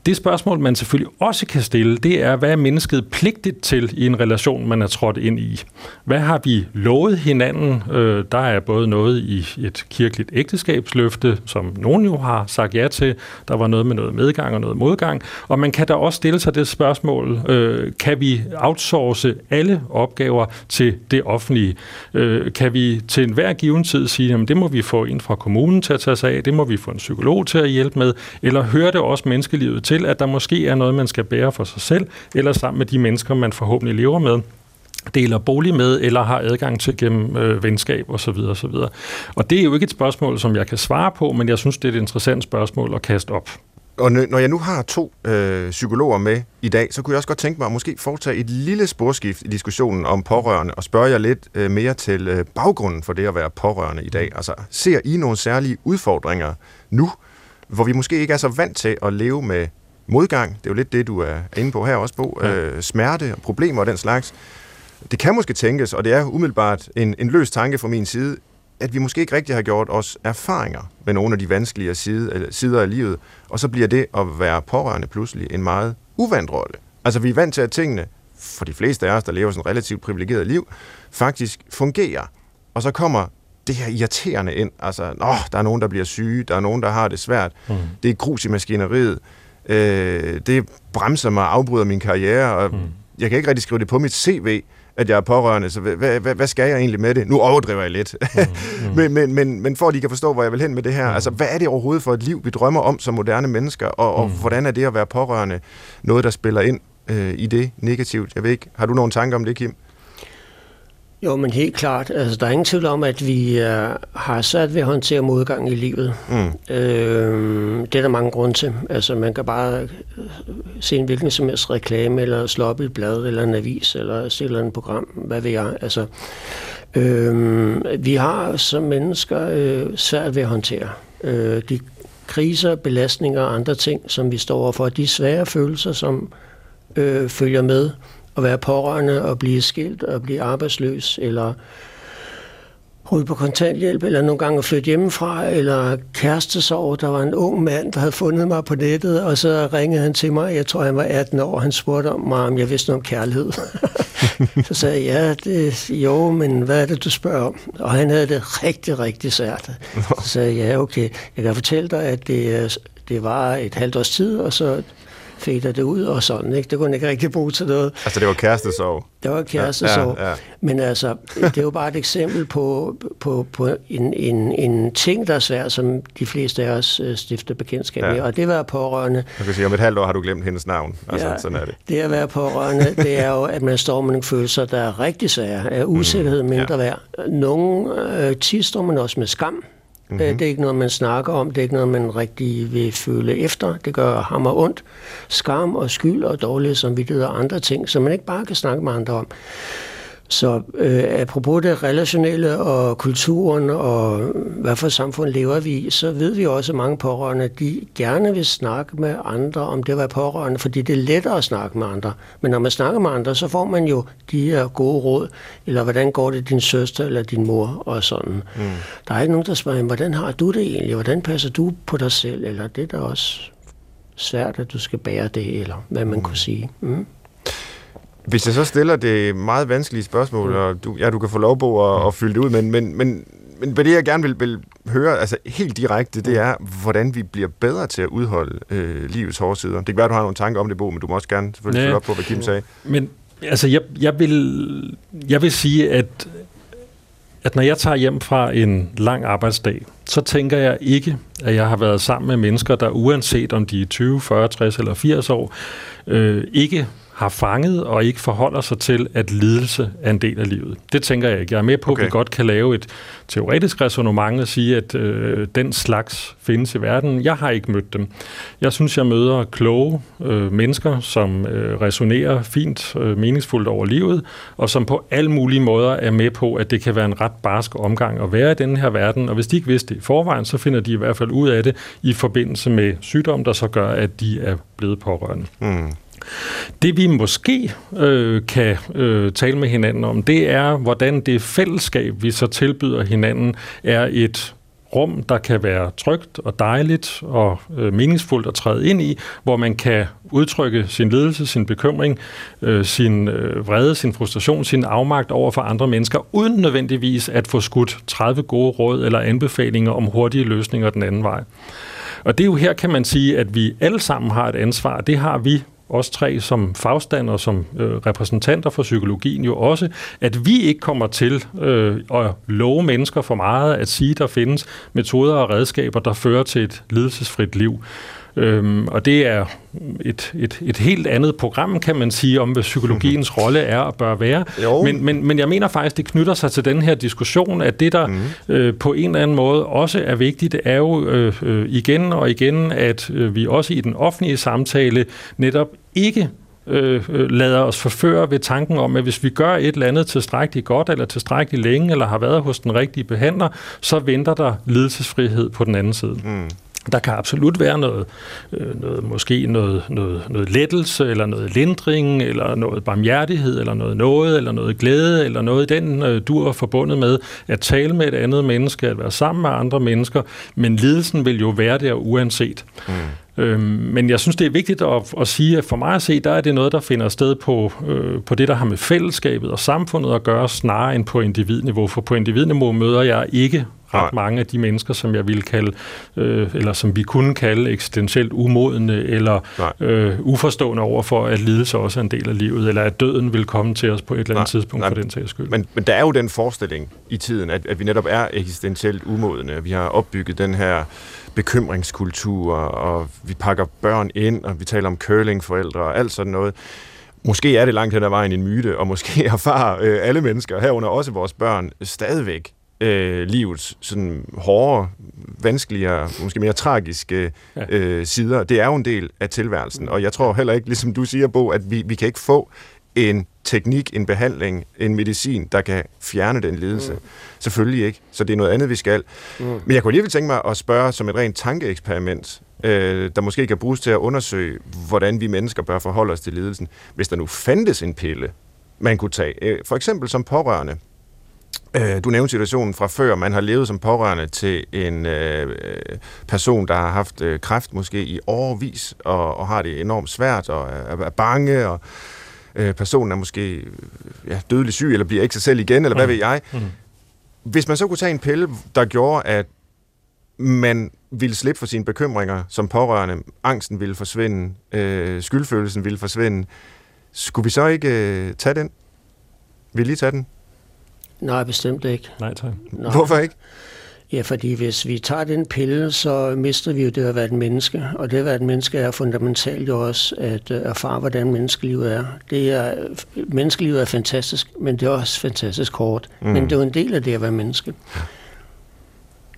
Det spørgsmål, man selvfølgelig også kan stille, det er, hvad er mennesket pligtigt til i en relation, man er trådt ind i? Hvad har vi lovet hinanden? Øh, der er både noget i et kirkeligt ægteskabsløfte, som nogen jo har sagt ja til. Der var noget med noget medgang og noget modgang. Og man kan da også stille sig det spørgsmål, øh, kan vi outsource alle opgaver til det offentlige? Øh, kan vi til enhver given tid sige, at det må vi få en fra kommunen til at tage sig af, det må vi få en psykolog til at hjælpe med, eller hører det også menneskelivet til, at der måske er noget, man skal bære for sig selv, eller sammen med de mennesker, man forhåbentlig lever med deler bolig med, eller har adgang til gennem øh, venskab osv. osv. Og det er jo ikke et spørgsmål, som jeg kan svare på, men jeg synes, det er et interessant spørgsmål at kaste op. Og når jeg nu har to øh, psykologer med i dag, så kunne jeg også godt tænke mig at måske foretage et lille sporskift i diskussionen om pårørende, og spørge jer lidt øh, mere til øh, baggrunden for det at være pårørende i dag. Altså, ser I nogle særlige udfordringer nu, hvor vi måske ikke er så vant til at leve med modgang, det er jo lidt det, du er inde på her også, på, ja. øh, smerte og problemer og den slags. Det kan måske tænkes, og det er umiddelbart en, en løs tanke fra min side, at vi måske ikke rigtig har gjort os erfaringer med nogle af de vanskelige side, sider af livet, og så bliver det at være pårørende pludselig en meget uvandt rolle. Altså vi er vant til, at tingene, for de fleste af os, der lever sådan et relativt privilegeret liv, faktisk fungerer. Og så kommer det her irriterende ind. Altså, åh, der er nogen, der bliver syge, der er nogen, der har det svært. Mm. Det er grus i maskineriet. Øh, det bremser mig og afbryder min karriere, og mm. jeg kan ikke rigtig skrive det på mit CV, at jeg er pårørende, så hvad, hvad, hvad skal jeg egentlig med det? Nu overdriver jeg lidt. Mm. Mm. men, men, men, men for at de kan forstå, hvor jeg vil hen med det her, mm. altså hvad er det overhovedet for et liv, vi drømmer om som moderne mennesker, og, og mm. hvordan er det at være pårørende noget, der spiller ind øh, i det negativt? Jeg ved ikke, har du nogle tanker om det, Kim? Jo, men helt klart. Altså, der er ingen tvivl om, at vi uh, har sat ved at håndtere modgang i livet. Mm. Øh, det er der mange grunde til. Altså, man kan bare se en hvilken som helst reklame, eller slå op i et blad, eller en avis, eller se et eller andet program. Hvad ved jeg? Altså, øh, vi har som mennesker øh, svært ved at håndtere. Øh, de kriser, belastninger og andre ting, som vi står overfor, de svære følelser, som øh, følger med, at være pårørende og blive skilt og blive arbejdsløs, eller ryge på kontanthjælp, eller nogle gange flytte hjemmefra, eller kærestesorg. Der var en ung mand, der havde fundet mig på nettet, og så ringede han til mig. Jeg tror, han var 18 år. Han spurgte om mig, om jeg vidste noget om kærlighed. så sagde jeg, ja, det, jo, men hvad er det, du spørger om? Og han havde det rigtig, rigtig sært. Så sagde jeg, ja, okay, jeg kan fortælle dig, at det, det var et halvt års tid, og så fader det ud og sådan. Ikke? Det kunne ikke rigtig bruge til noget. Altså det var kærestesorg? Det var kærestesorg. Ja, ja, ja. Men altså, det er jo bare et eksempel på, på, på en, en, en ting, der er svær, som de fleste af os øh, stifter bekendtskab med. Ja. Og det at være pårørende... Jeg kan sige, om et halvt år har du glemt hendes navn. Altså, ja, sådan er det. Det at være pårørende, det er jo, at man står med nogle følelser, der er rigtig svære. Er usikkerhed mindre ja. værd. Nogle øh, tit står man også med skam. Mm-hmm. Det er ikke noget, man snakker om. Det er ikke noget, man rigtig vil føle efter. Det gør hammer ondt. Skam og skyld og dårlig samvittighed og andre ting, som man ikke bare kan snakke med andre om. Så øh, apropos det relationelle og kulturen og hvad for samfund lever vi i, så ved vi også, at mange pårørende, de gerne vil snakke med andre om det at være pårørende, fordi det er lettere at snakke med andre. Men når man snakker med andre, så får man jo de her gode råd, eller hvordan går det din søster eller din mor og sådan. Mm. Der er ikke nogen, der spørger, hvordan har du det egentlig? Hvordan passer du på dig selv? Eller det er da også svært, at du skal bære det, eller hvad man mm. kunne sige. Mm. Hvis jeg så stiller det meget vanskelige spørgsmål, mm. og du, ja, du kan få lov på at, at fylde det ud, men, men, men, men det jeg gerne vil, vil høre, altså helt direkte, det er, hvordan vi bliver bedre til at udholde øh, livets hårdsider. Det kan være, du har nogle tanker om det, Bo, men du må også gerne selvfølgelig følge op på, hvad Kim sagde. Men altså, jeg, jeg, vil, jeg vil sige, at, at når jeg tager hjem fra en lang arbejdsdag, så tænker jeg ikke, at jeg har været sammen med mennesker, der uanset om de er 20, 40, 60 eller 80 år, øh, ikke har fanget og ikke forholder sig til, at lidelse er en del af livet. Det tænker jeg ikke. Jeg er med på, okay. at vi godt kan lave et teoretisk resonemang og sige, at øh, den slags findes i verden. Jeg har ikke mødt dem. Jeg synes, jeg møder kloge øh, mennesker, som øh, resonerer fint, øh, meningsfuldt over livet, og som på alle mulige måder er med på, at det kan være en ret barsk omgang at være i den her verden. Og hvis de ikke vidste det i forvejen, så finder de i hvert fald ud af det i forbindelse med sygdom, der så gør, at de er blevet pårørende. Mm. Det vi måske øh, kan øh, tale med hinanden om, det er, hvordan det fællesskab, vi så tilbyder hinanden, er et rum, der kan være trygt og dejligt og øh, meningsfuldt at træde ind i, hvor man kan udtrykke sin ledelse, sin bekymring, øh, sin øh, vrede, sin frustration, sin afmagt over for andre mennesker, uden nødvendigvis at få skudt 30 gode råd eller anbefalinger om hurtige løsninger den anden vej. Og det er jo her, kan man sige, at vi alle sammen har et ansvar. Det har vi os tre som fagstander, som øh, repræsentanter for psykologien jo også, at vi ikke kommer til øh, at love mennesker for meget, at sige, der findes metoder og redskaber, der fører til et lidelsesfrit liv. Øhm, og det er et, et, et helt andet program, kan man sige, om hvad psykologiens rolle er og bør være. Men, men, men jeg mener faktisk, det knytter sig til den her diskussion, at det, der mm. øh, på en eller anden måde også er vigtigt, er jo øh, øh, igen og igen, at øh, vi også i den offentlige samtale netop ikke øh, øh, lader os forføre ved tanken om, at hvis vi gør et eller andet tilstrækkeligt godt, eller tilstrækkeligt længe, eller har været hos den rigtige behandler, så venter der lidelsesfrihed på den anden side. Mm. Der kan absolut være noget, øh, noget måske noget, noget, noget lettelse, eller noget lindring, eller noget barmhjertighed, eller noget noget, eller noget glæde, eller noget i den øh, du er forbundet med at tale med et andet menneske, at være sammen med andre mennesker, men lidelsen vil jo være der uanset. Mm. Øhm, men jeg synes, det er vigtigt at, at sige, at for mig at se, der er det noget, der finder sted på, øh, på det, der har med fællesskabet og samfundet at gøre, snarere end på individniveau. For på individniveau møder jeg ikke ret mange af de mennesker, som jeg ville kalde, øh, eller som vi kunne kalde eksistentielt umodende, eller øh, uforstående over for, at lidelse også er en del af livet, eller at døden vil komme til os på et eller andet Nej. tidspunkt Nej. for den sags skyld. Men, men der er jo den forestilling i tiden, at, at vi netop er eksistentielt umodende. Vi har opbygget den her bekymringskultur, og vi pakker børn ind, og vi taler om curlingforældre og alt sådan noget. Måske er det langt hen ad vejen en myte, og måske erfarer øh, alle mennesker, herunder også vores børn, stadigvæk øh, livets sådan hårde, vanskeligere, måske mere tragiske ja. øh, sider. Det er jo en del af tilværelsen, og jeg tror heller ikke, ligesom du siger, Bo, at vi, vi kan ikke få en teknik, en behandling, en medicin, der kan fjerne den lidelse. Mm. Selvfølgelig ikke. Så det er noget andet, vi skal. Mm. Men jeg kunne alligevel tænke mig at spørge som et rent tankeeksperiment, øh, der måske kan bruges til at undersøge, hvordan vi mennesker bør forholde os til lidelsen. Hvis der nu fandtes en pille, man kunne tage, øh, for eksempel som pårørende, Øh, du nævnte situationen fra før, man har levet som pårørende til en øh, person, der har haft øh, kræft måske i årvis, og, og har det enormt svært, og er, er bange, og øh, personen er måske ja, dødelig syg, eller bliver ikke sig selv igen, eller mm. hvad ved jeg. Mm. Hvis man så kunne tage en pille, der gjorde, at man ville slippe for sine bekymringer som pårørende, angsten ville forsvinde, øh, skyldfølelsen ville forsvinde, skulle vi så ikke øh, tage den? Vil I lige tage den? Nej, bestemt ikke. Nej, tak. Nej. Hvorfor ikke? Ja, fordi hvis vi tager den pille, så mister vi jo det at være et menneske. Og det at være et menneske er fundamentalt jo også at øh, erfare, hvordan menneskelivet er. Det er menneskelivet er fantastisk, men det er også fantastisk hårdt. Mm. Men det er jo en del af det at være menneske.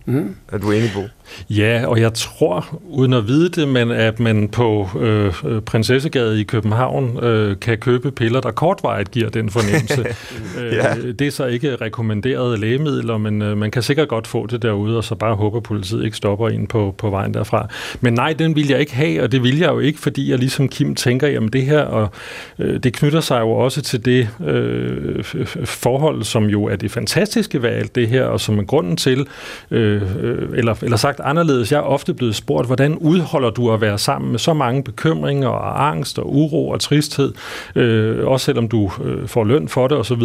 Mm. Er du enig, Bo? Ja, og jeg tror, uden at vide det, men at man på øh, øh, Prinsessegade i København øh, kan købe piller, der kortvarigt giver den fornemmelse. ja. øh, det er så ikke rekommenderede lægemidler, men øh, man kan sikkert godt få det derude, og så bare håbe, at politiet ikke stopper ind på, på vejen derfra. Men nej, den vil jeg ikke have, og det vil jeg jo ikke, fordi jeg ligesom Kim tænker, jamen det her, og øh, det knytter sig jo også til det øh, forhold, som jo er det fantastiske ved alt det her, og som er grunden til, øh, øh, eller, eller sagt anderledes. Jeg er ofte blevet spurgt, hvordan udholder du at være sammen med så mange bekymringer og angst og uro og tristhed, øh, også selvom du øh, får løn for det osv.,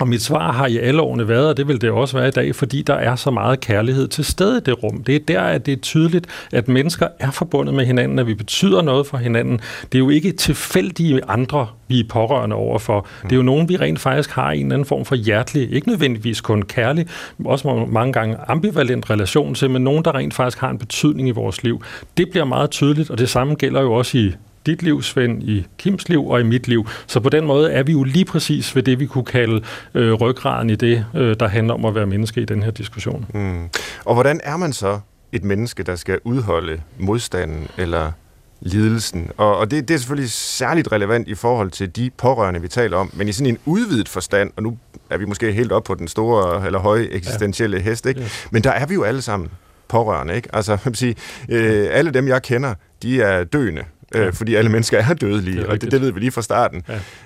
og mit svar har i alle årene været, og det vil det også være i dag, fordi der er så meget kærlighed til stede i det rum. Det er der, at det er tydeligt, at mennesker er forbundet med hinanden, at vi betyder noget for hinanden. Det er jo ikke tilfældige andre, vi er pårørende overfor. Det er jo nogen, vi rent faktisk har en eller anden form for hjertelig, ikke nødvendigvis kun kærlig, også mange gange ambivalent relation til, men nogen, der rent faktisk har en betydning i vores liv. Det bliver meget tydeligt, og det samme gælder jo også i dit liv, Svend, i Kims liv og i mit liv. Så på den måde er vi jo lige præcis ved det, vi kunne kalde øh, ryggraden i det, øh, der handler om at være menneske i den her diskussion. Mm. Og hvordan er man så et menneske, der skal udholde modstanden eller lidelsen. Og, og det, det er selvfølgelig særligt relevant i forhold til de pårørende, vi taler om, men i sådan en udvidet forstand, og nu er vi måske helt op på den store eller høje eksistentielle ja. hest, ikke? Yes. men der er vi jo alle sammen pårørende. Ikke? Altså, jeg sige, øh, alle dem, jeg kender, de er døende øh, fordi alle mennesker er dødelige, det er og det, det ved vi lige fra starten.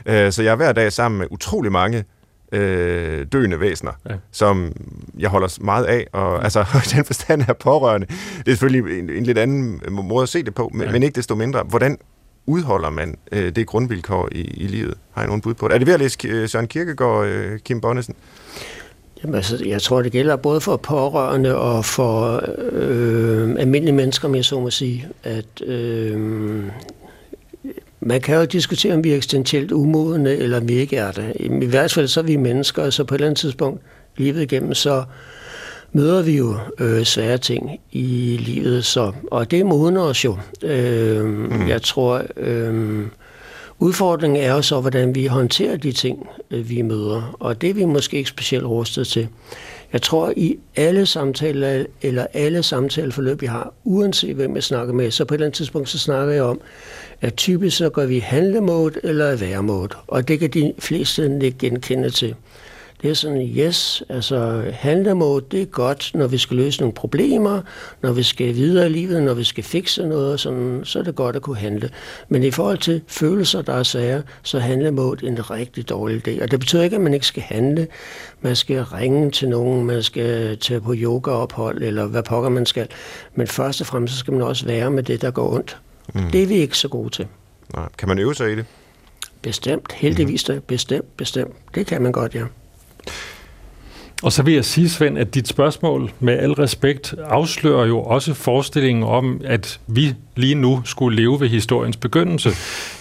Ja. Øh, så jeg er hver dag sammen med utrolig mange øh, døende væsener, ja. som jeg holder meget af, og ja. altså, den forstand er pårørende. Det er selvfølgelig en, en lidt anden måde at se det på, men, ja. men ikke desto mindre. Hvordan udholder man øh, det grundvilkår i, i livet? Har jeg nogen bud på det? Er det ved at læse øh, Søren Kierkegaard, øh, Kim Bonnesen? Jamen, altså, jeg tror, det gælder både for pårørende og for øh, almindelige mennesker, om jeg så må sige, at øh, man kan jo diskutere, om vi er eksistentielt umodne, eller om vi ikke er det. I hvert fald så er vi mennesker, så på et eller andet tidspunkt livet igennem, så møder vi jo øh, svære ting i livet, så, og det modner os jo. Øh, mm. Jeg tror... Øh, Udfordringen er jo så, hvordan vi håndterer de ting, øh, vi møder, og det er vi måske ikke specielt rustet til. Jeg tror, i alle samtaler, eller alle samtaleforløb, vi har, uanset hvem jeg snakker med, så på et eller andet tidspunkt, så snakker jeg om, at typisk så går vi handlemode eller væremåde, og det kan de fleste ikke genkende til. Det er sådan, yes, altså handlemode, det er godt, når vi skal løse nogle problemer, når vi skal videre i livet, når vi skal fikse noget, sådan, så er det godt at kunne handle. Men i forhold til følelser, der er sager, så er handlemode en rigtig dårlig idé. Og det betyder ikke, at man ikke skal handle. Man skal ringe til nogen, man skal tage på yogaophold, eller hvad pokker man skal. Men først og fremmest, så skal man også være med det, der går ondt. Mm. Det er vi ikke så gode til. Nej. Kan man øve sig i det? Bestemt. Heldigvis mm. Bestemt, bestemt. Det kan man godt, ja. Og så vil jeg sige, Svend, at dit spørgsmål med al respekt afslører jo også forestillingen om, at vi lige nu skulle leve ved historiens begyndelse.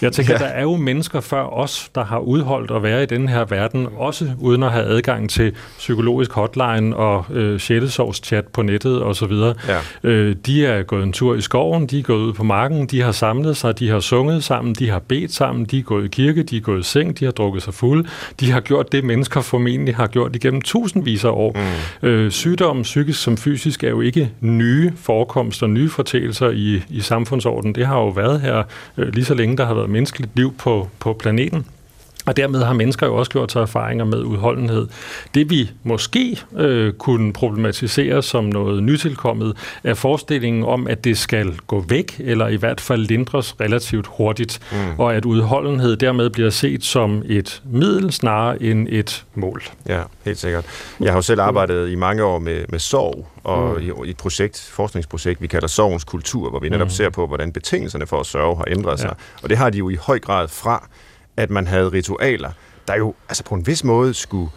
Jeg tænker, ja. der er jo mennesker før os, der har udholdt at være i den her verden, også uden at have adgang til psykologisk hotline og øh, chat på nettet osv. Ja. Øh, de er gået en tur i skoven, de er gået ud på marken, de har samlet sig, de har sunget sammen, de har bedt sammen, de er gået i kirke, de er gået i seng, de har drukket sig fuld. De har gjort det, mennesker formentlig har gjort igennem tusindvis af år. Mm. Øh, sygdom, psykisk som fysisk, er jo ikke nye forekomster, nye fortællinger i, i samfundet samfundsorden, det har jo været her øh, lige så længe, der har været menneskeligt liv på, på planeten. Og dermed har mennesker jo også gjort sig erfaringer med udholdenhed. Det vi måske øh, kunne problematisere som noget nytilkommet, er forestillingen om, at det skal gå væk, eller i hvert fald lindres relativt hurtigt, mm. og at udholdenhed dermed bliver set som et middel snarere end et mål. Ja, helt sikkert. Jeg har jo selv arbejdet i mange år med, med sorg, og mm. i et projekt, forskningsprojekt, vi kalder Sorgens Kultur, hvor vi netop mm. ser på, hvordan betingelserne for at sørge har ændret sig. Ja. Og det har de jo i høj grad fra at man havde ritualer, der jo altså på en vis måde skulle...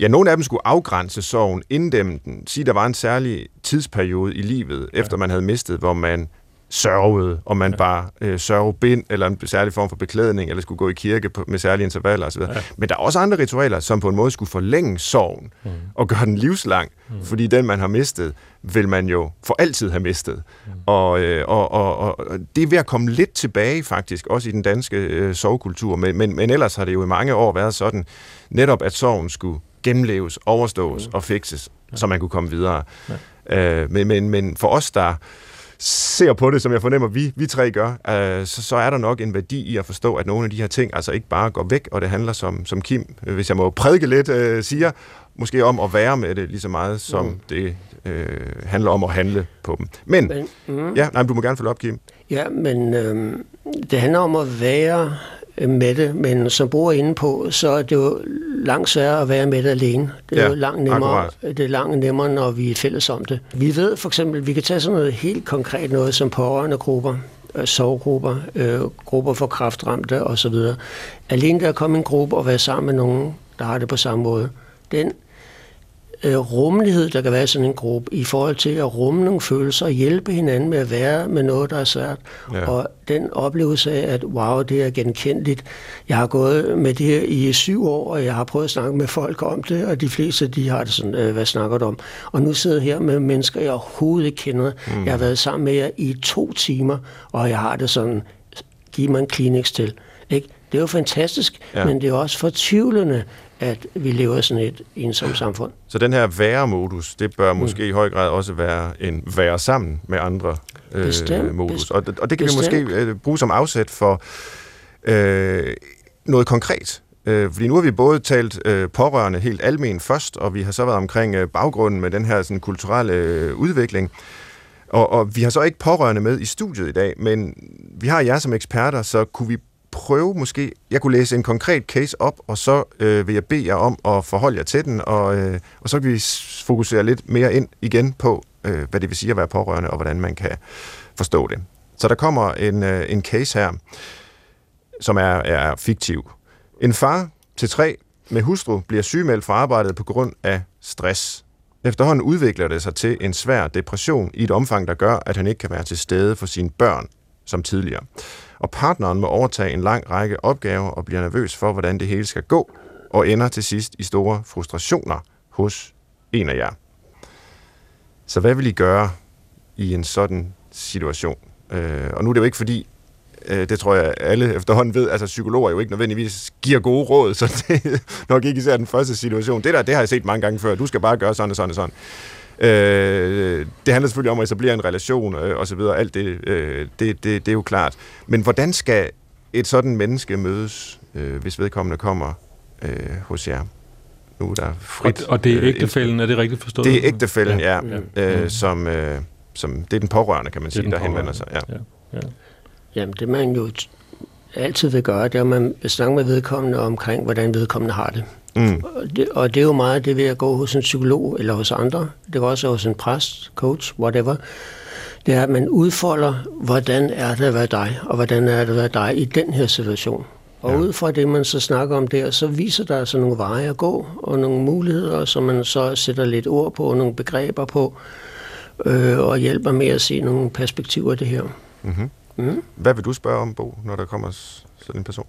Ja, nogle af dem skulle afgrænse sorgen, inddæmme den, sige, der var en særlig tidsperiode i livet, ja. efter man havde mistet, hvor man sørgede, om man ja. bare øh, sørgebind, eller en særlig form for beklædning, eller skulle gå i kirke på, med særlige intervaller osv. Ja. Men der er også andre ritualer, som på en måde skulle forlænge sorgen, mm. og gøre den livslang, mm. fordi den, man har mistet, vil man jo for altid have mistet. Mm. Og, øh, og, og, og det er ved at komme lidt tilbage faktisk, også i den danske øh, sovkultur, men, men, men ellers har det jo i mange år været sådan, netop at sorgen skulle gennemleves, overstås mm. og fikses, ja. så man kunne komme videre. Ja. Øh, men, men, men for os, der ser på det, som jeg fornemmer, vi, vi tre gør, øh, så, så er der nok en værdi i at forstå, at nogle af de her ting altså ikke bare går væk, og det handler, som, som Kim, øh, hvis jeg må prædike lidt, øh, siger, måske om at være med det lige så meget, som mm. det øh, handler om at handle på dem. Men, men mm. ja, nej, du må gerne følge op, Kim. Ja, men øh, det handler om at være med det, men som bruger inde på, så er det jo langt sværere at være med det alene. Det er ja, jo langt nemmere, akkurat. det er langt nemmere, når vi er fælles om det. Vi ved for eksempel, vi kan tage sådan noget helt konkret noget som pårørende grupper, øh, sovegrupper, øh, grupper for kraftramte osv. Alene der at komme en gruppe og være sammen med nogen, der har det på samme måde, den øh, rummelighed, der kan være i sådan en gruppe, i forhold til at rumme nogle følelser og hjælpe hinanden med at være med noget, der er svært. Ja. Og den oplevelse af, at wow, det er genkendeligt. Jeg har gået med det her i syv år, og jeg har prøvet at snakke med folk om det, og de fleste, de har det sådan, øh, hvad snakker du om? Og nu sidder jeg her med mennesker, jeg overhovedet ikke kender. Mm. Jeg har været sammen med jer i to timer, og jeg har det sådan, giv mig en Kleenex til. Ikke? Det er jo fantastisk, ja. men det er også fortvivlende, at vi lever i sådan et ensomt samfund. Så den her være-modus, det bør mm. måske i høj grad også være en være sammen med andre øh, modus. Og, og det kan bestemt. vi måske øh, bruge som afsæt for øh, noget konkret. Øh, fordi nu har vi både talt øh, pårørende helt almen først, og vi har så været omkring øh, baggrunden med den her sådan, kulturelle øh, udvikling. Og, og vi har så ikke pårørende med i studiet i dag, men vi har jer som eksperter, så kunne vi prøve måske, jeg kunne læse en konkret case op, og så øh, vil jeg bede jer om at forholde jer til den, og, øh, og så kan vi fokusere lidt mere ind igen på, øh, hvad det vil sige at være pårørende, og hvordan man kan forstå det. Så der kommer en, øh, en case her, som er, er fiktiv. En far til tre med hustru bliver sygemeldt fra arbejdet på grund af stress. Efterhånden udvikler det sig til en svær depression i et omfang, der gør, at han ikke kan være til stede for sine børn som tidligere og partneren må overtage en lang række opgaver og bliver nervøs for, hvordan det hele skal gå, og ender til sidst i store frustrationer hos en af jer. Så hvad vil I gøre i en sådan situation? Øh, og nu er det jo ikke fordi, øh, det tror jeg alle efterhånden ved, altså psykologer jo ikke nødvendigvis giver gode råd, så det er nok ikke især den første situation. Det der, det har jeg set mange gange før. Du skal bare gøre sådan og sådan og sådan. Øh, det handler selvfølgelig om at etablere en relation øh, og så videre. Alt det, øh, det, det, det er jo klart. Men hvordan skal et sådan menneske mødes, øh, hvis vedkommende kommer øh, hos jer? Nu er der frit. Og, og det er øh, ægtefælden, er det rigtigt forstået? Det er ægtefælden, ja. ja, ja. Øh, som, øh, som, det er den pårørende, kan man sige, der henvender sig. Ja. Ja. Ja. Jamen, det man jo altid vil gøre, det er, at man vil snakke med vedkommende omkring, hvordan vedkommende har det. Mm. Og, det, og det er jo meget det ved at gå hos en psykolog eller hos andre. Det kan også hos en præst, coach, whatever. Det er, at man udfolder, hvordan er det at være dig, og hvordan er det at være dig i den her situation. Og ja. ud fra det, man så snakker om der, så viser der altså nogle veje at gå, og nogle muligheder, som man så sætter lidt ord på, og nogle begreber på, øh, og hjælper med at se nogle perspektiver af det her. Mm-hmm. Mm. Hvad vil du spørge om, Bo, når der kommer sådan en person?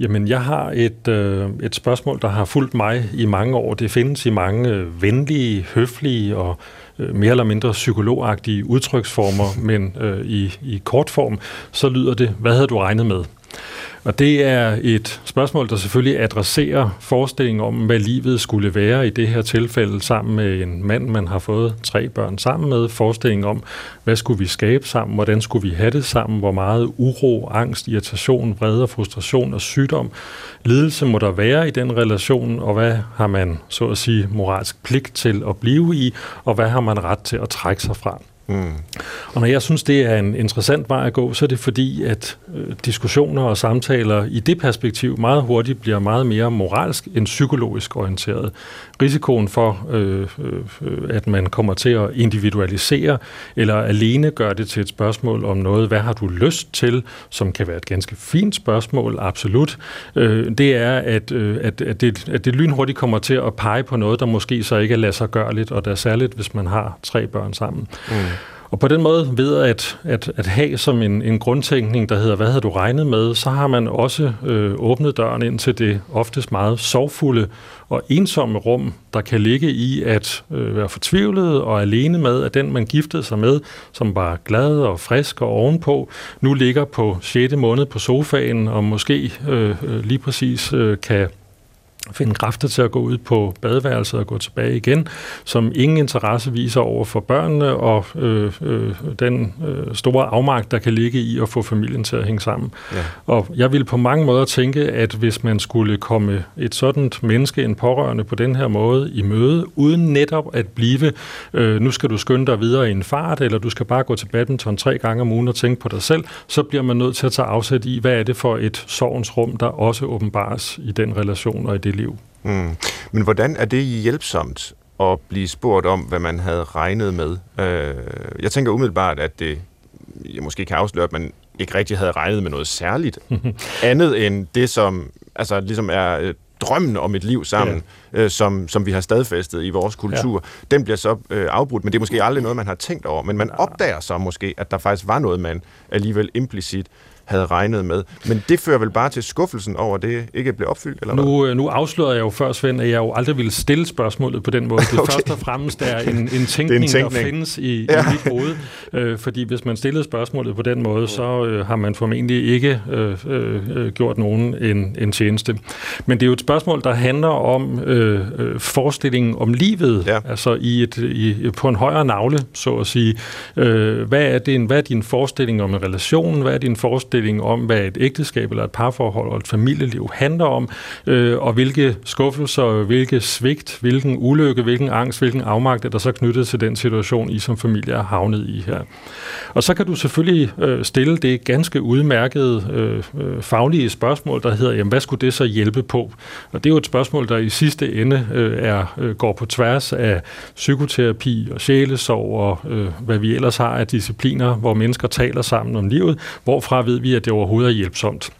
Jamen, jeg har et, øh, et spørgsmål, der har fulgt mig i mange år. Det findes i mange øh, venlige, høflige og øh, mere eller mindre psykologagtige udtryksformer, men øh, i, i kort form, så lyder det, hvad havde du regnet med? Og det er et spørgsmål, der selvfølgelig adresserer forestillingen om, hvad livet skulle være i det her tilfælde sammen med en mand, man har fået tre børn sammen med. Forestillingen om, hvad skulle vi skabe sammen, hvordan skulle vi have det sammen, hvor meget uro, angst, irritation, vrede, frustration og sygdom, lidelse må der være i den relation, og hvad har man så at sige moralsk pligt til at blive i, og hvad har man ret til at trække sig fra. Mm. Og når jeg synes, det er en interessant vej at gå, så er det fordi, at øh, diskussioner og samtaler i det perspektiv meget hurtigt bliver meget mere moralsk end psykologisk orienteret. Risikoen for, øh, øh, at man kommer til at individualisere eller alene gøre det til et spørgsmål om noget, hvad har du lyst til, som kan være et ganske fint spørgsmål, absolut, øh, det er, at, øh, at, at, det, at det lynhurtigt kommer til at pege på noget, der måske så ikke er lade sig gøre lidt, og der er særligt, hvis man har tre børn sammen. Mm. Og på den måde ved at, at, at have som en, en grundtænkning, der hedder, hvad havde du regnet med, så har man også øh, åbnet døren ind til det oftest meget sorgfulde og ensomme rum, der kan ligge i at øh, være fortvivlet og alene med, at den, man giftede sig med, som var glad og frisk og ovenpå, nu ligger på 6. måned på sofaen og måske øh, øh lige præcis øh, kan finde kræfter til at gå ud på badeværelset og gå tilbage igen, som ingen interesse viser over for børnene, og øh, øh, den øh, store afmagt, der kan ligge i at få familien til at hænge sammen. Ja. Og jeg vil på mange måder tænke, at hvis man skulle komme et sådan menneske, en pårørende på den her måde i møde, uden netop at blive, øh, nu skal du skynde dig videre i en fart, eller du skal bare gå til badminton tre gange om ugen og tænke på dig selv, så bliver man nødt til at tage afsæt i, hvad er det for et sovensrum, der også åbenbares i den relation og i det liv. Mm. Men hvordan er det hjælpsomt at blive spurgt om, hvad man havde regnet med? Øh, jeg tænker umiddelbart, at det jeg måske kan afsløre, at man ikke rigtig havde regnet med noget særligt. andet end det, som altså, ligesom er øh, drømmen om et liv sammen, ja. øh, som, som vi har stadfæstet i vores kultur, ja. den bliver så øh, afbrudt, men det er måske aldrig noget, man har tænkt over. Men man opdager så måske, at der faktisk var noget, man alligevel implicit havde regnet med. Men det fører vel bare til skuffelsen over, at det ikke blev opfyldt? Eller nu, hvad? Øh, nu afslørede jeg jo før, Svend, at jeg jo aldrig ville stille spørgsmålet på den måde. Det okay. først og fremmest er en, en, tænkning, en tænkning, der findes i, ja. i mit hoved. Øh, fordi hvis man stillede spørgsmålet på den måde, så øh, har man formentlig ikke øh, øh, gjort nogen en, en tjeneste. Men det er jo et spørgsmål, der handler om øh, øh forestillingen om livet, ja. altså i et, i, på en højere navle, så at sige. Øh, hvad, er det, hvad er din forestilling om en relation? Hvad er din forestilling forestilling om, hvad et ægteskab eller et parforhold og et familieliv handler om, øh, og hvilke skuffelser, hvilke svigt, hvilken ulykke, hvilken angst, hvilken afmagt er der så knyttet til den situation, I som familie er havnet i her. Og så kan du selvfølgelig øh, stille det ganske udmærkede øh, øh, faglige spørgsmål, der hedder, jamen, hvad skulle det så hjælpe på? Og det er jo et spørgsmål, der i sidste ende øh, er, øh, går på tværs af psykoterapi og sjælesorg og øh, hvad vi ellers har af discipliner, hvor mennesker taler sammen om livet. Hvorfra ved vi, at det overhovedet er hjælpsomt?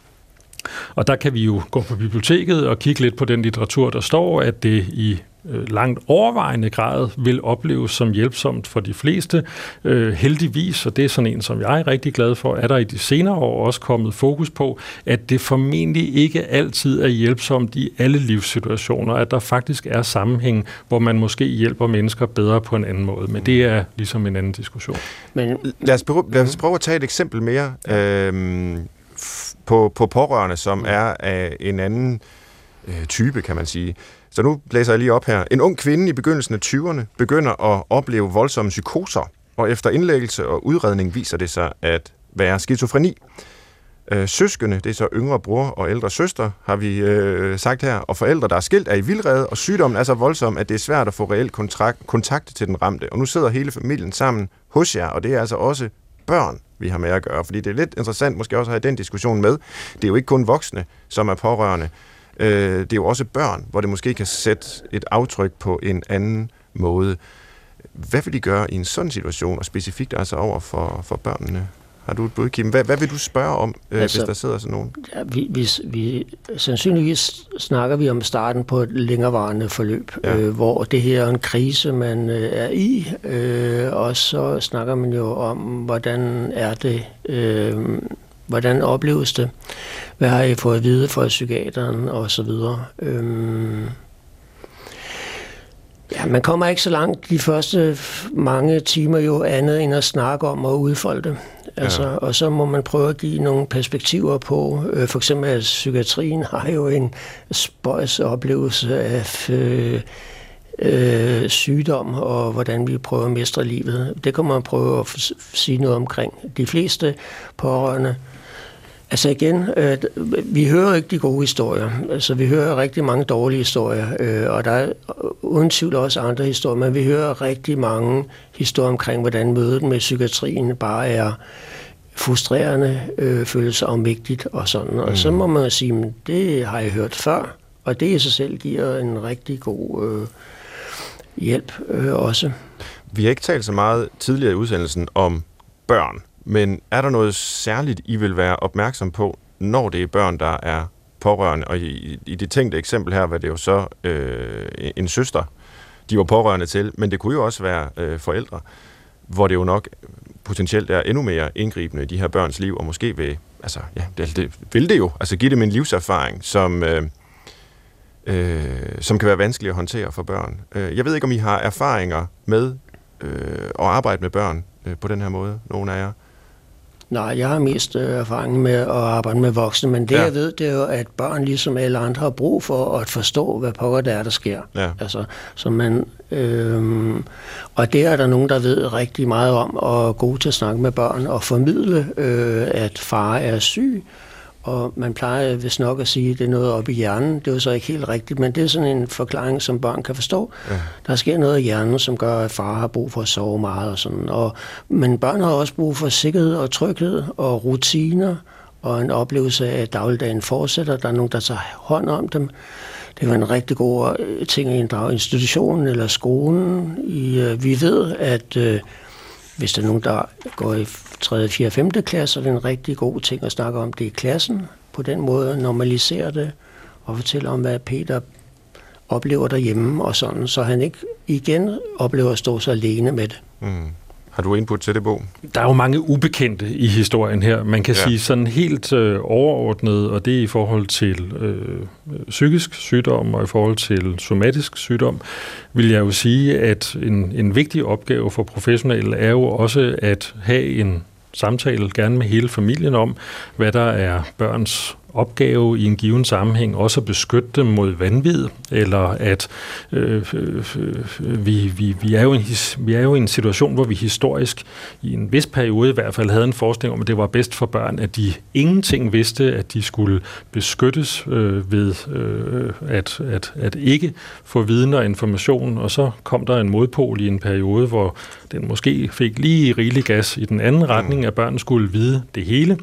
Og der kan vi jo gå på biblioteket og kigge lidt på den litteratur, der står, at det i øh, langt overvejende grad vil opleves som hjælpsomt for de fleste. Øh, heldigvis, og det er sådan en, som jeg er rigtig glad for, er der i de senere år også kommet fokus på, at det formentlig ikke altid er hjælpsomt i alle livssituationer, at der faktisk er sammenhæng, hvor man måske hjælper mennesker bedre på en anden måde. Men det er ligesom en anden diskussion. Men lad os prøve, lad os prøve at tage et eksempel mere øhm, på, på pårørende, som er af en anden øh, type, kan man sige. Så nu læser jeg lige op her. En ung kvinde i begyndelsen af 20'erne begynder at opleve voldsomme psykoser, og efter indlæggelse og udredning viser det sig at være skizofreni. Øh, søskende, det er så yngre bror og ældre søster, har vi øh, sagt her, og forældre, der er skilt, er i vildrede, og sygdommen er så voldsom, at det er svært at få reelt kontakt, kontakt til den ramte. Og nu sidder hele familien sammen hos jer, og det er altså også børn, vi har med at gøre. Fordi det er lidt interessant måske også at have den diskussion med. Det er jo ikke kun voksne, som er pårørende. Øh, det er jo også børn, hvor det måske kan sætte et aftryk på en anden måde. Hvad vil de gøre i en sådan situation, og specifikt altså over for, for børnene? Har du et bud, Kim? Hvad, hvad vil du spørge om, øh, altså, hvis der sidder sådan nogen? Ja, vi, vi, vi, sandsynligvis snakker vi om starten på et længerevarende forløb, ja. øh, hvor det her er en krise, man øh, er i, øh, og så snakker man jo om, hvordan er det, øh, hvordan opleves det, hvad har I fået at vide fra psykiateren, og så videre. Øh, Ja, man kommer ikke så langt de første mange timer jo andet end at snakke om og udfolde det. Altså, ja. Og så må man prøve at give nogle perspektiver på, øh, for eksempel at psykiatrien har jo en spøjs oplevelse af øh, øh, sygdom og hvordan vi prøver at mestre livet. Det kan man prøve at sige noget omkring. De fleste pårørende Altså igen, øh, vi hører ikke de gode historier. Altså vi hører rigtig mange dårlige historier, øh, og der er uden tvivl også andre historier, men vi hører rigtig mange historier omkring, hvordan mødet med psykiatrien bare er frustrerende, øh, føles afmægtigt og sådan. Og mm. så må man sige, at det har jeg hørt før, og det i sig selv giver en rigtig god øh, hjælp øh, også. Vi har ikke talt så meget tidligere i udsendelsen om børn men er der noget særligt, I vil være opmærksom på, når det er børn, der er pårørende? Og i, i det tænkte eksempel her var det jo så øh, en søster, de var pårørende til, men det kunne jo også være øh, forældre, hvor det jo nok potentielt er endnu mere indgribende i de her børns liv, og måske vil, altså, ja, det, det vil det jo, altså give dem en livserfaring, som, øh, øh, som kan være vanskelig at håndtere for børn. Øh, jeg ved ikke, om I har erfaringer med øh, at arbejde med børn øh, på den her måde, nogen af jer? Nej, jeg har mest øh, erfaring med at arbejde med voksne, men det Ja. jeg ved, det er jo, at børn ligesom alle andre har brug for at forstå, hvad pokker det er, der sker. Ja. Altså, så man, øh, og det er der nogen, der ved rigtig meget om, og er gode til at snakke med børn og formidle, øh, at far er syg, og man plejer vist nok at sige, at det er noget op i hjernen. Det er jo så ikke helt rigtigt, men det er sådan en forklaring, som børn kan forstå. Ja. Der sker noget i hjernen, som gør, at far har brug for at sove meget. Og sådan. Og, men børn har også brug for sikkerhed og tryghed og rutiner og en oplevelse af, at dagligdagen fortsætter. Der er nogen, der tager hånd om dem. Det jo en rigtig god øh, ting at inddrage institutionen eller skolen. I, øh, vi ved, at øh, hvis der er nogen, der går i 3., 4., 5. klasse, så er det en rigtig god ting at snakke om det i klassen. På den måde normalisere det og fortælle om, hvad Peter oplever derhjemme og sådan, så han ikke igen oplever at stå så alene med det. Mm. Har du input til det, Bo? Der er jo mange ubekendte i historien her. Man kan Ja. ja. sige sådan helt øh, overordnet, og det er i forhold til øh, psykisk sygdom og i forhold til somatisk sygdom, vil jeg jo sige, at en, en vigtig opgave for professionelle er jo også at have en samtale, gerne med hele familien om, hvad der er børns opgave i en given sammenhæng, også at beskytte dem mod vanvid, eller at øh, øh, øh, vi, vi, vi, er jo en, vi er jo i en situation, hvor vi historisk i en vis periode i hvert fald havde en forestilling om, at det var bedst for børn, at de ingenting vidste, at de skulle beskyttes øh, ved øh, at, at, at ikke få viden og information, og så kom der en modpol i en periode, hvor den måske fik lige rigelig gas i den anden retning, at børn skulle vide det hele,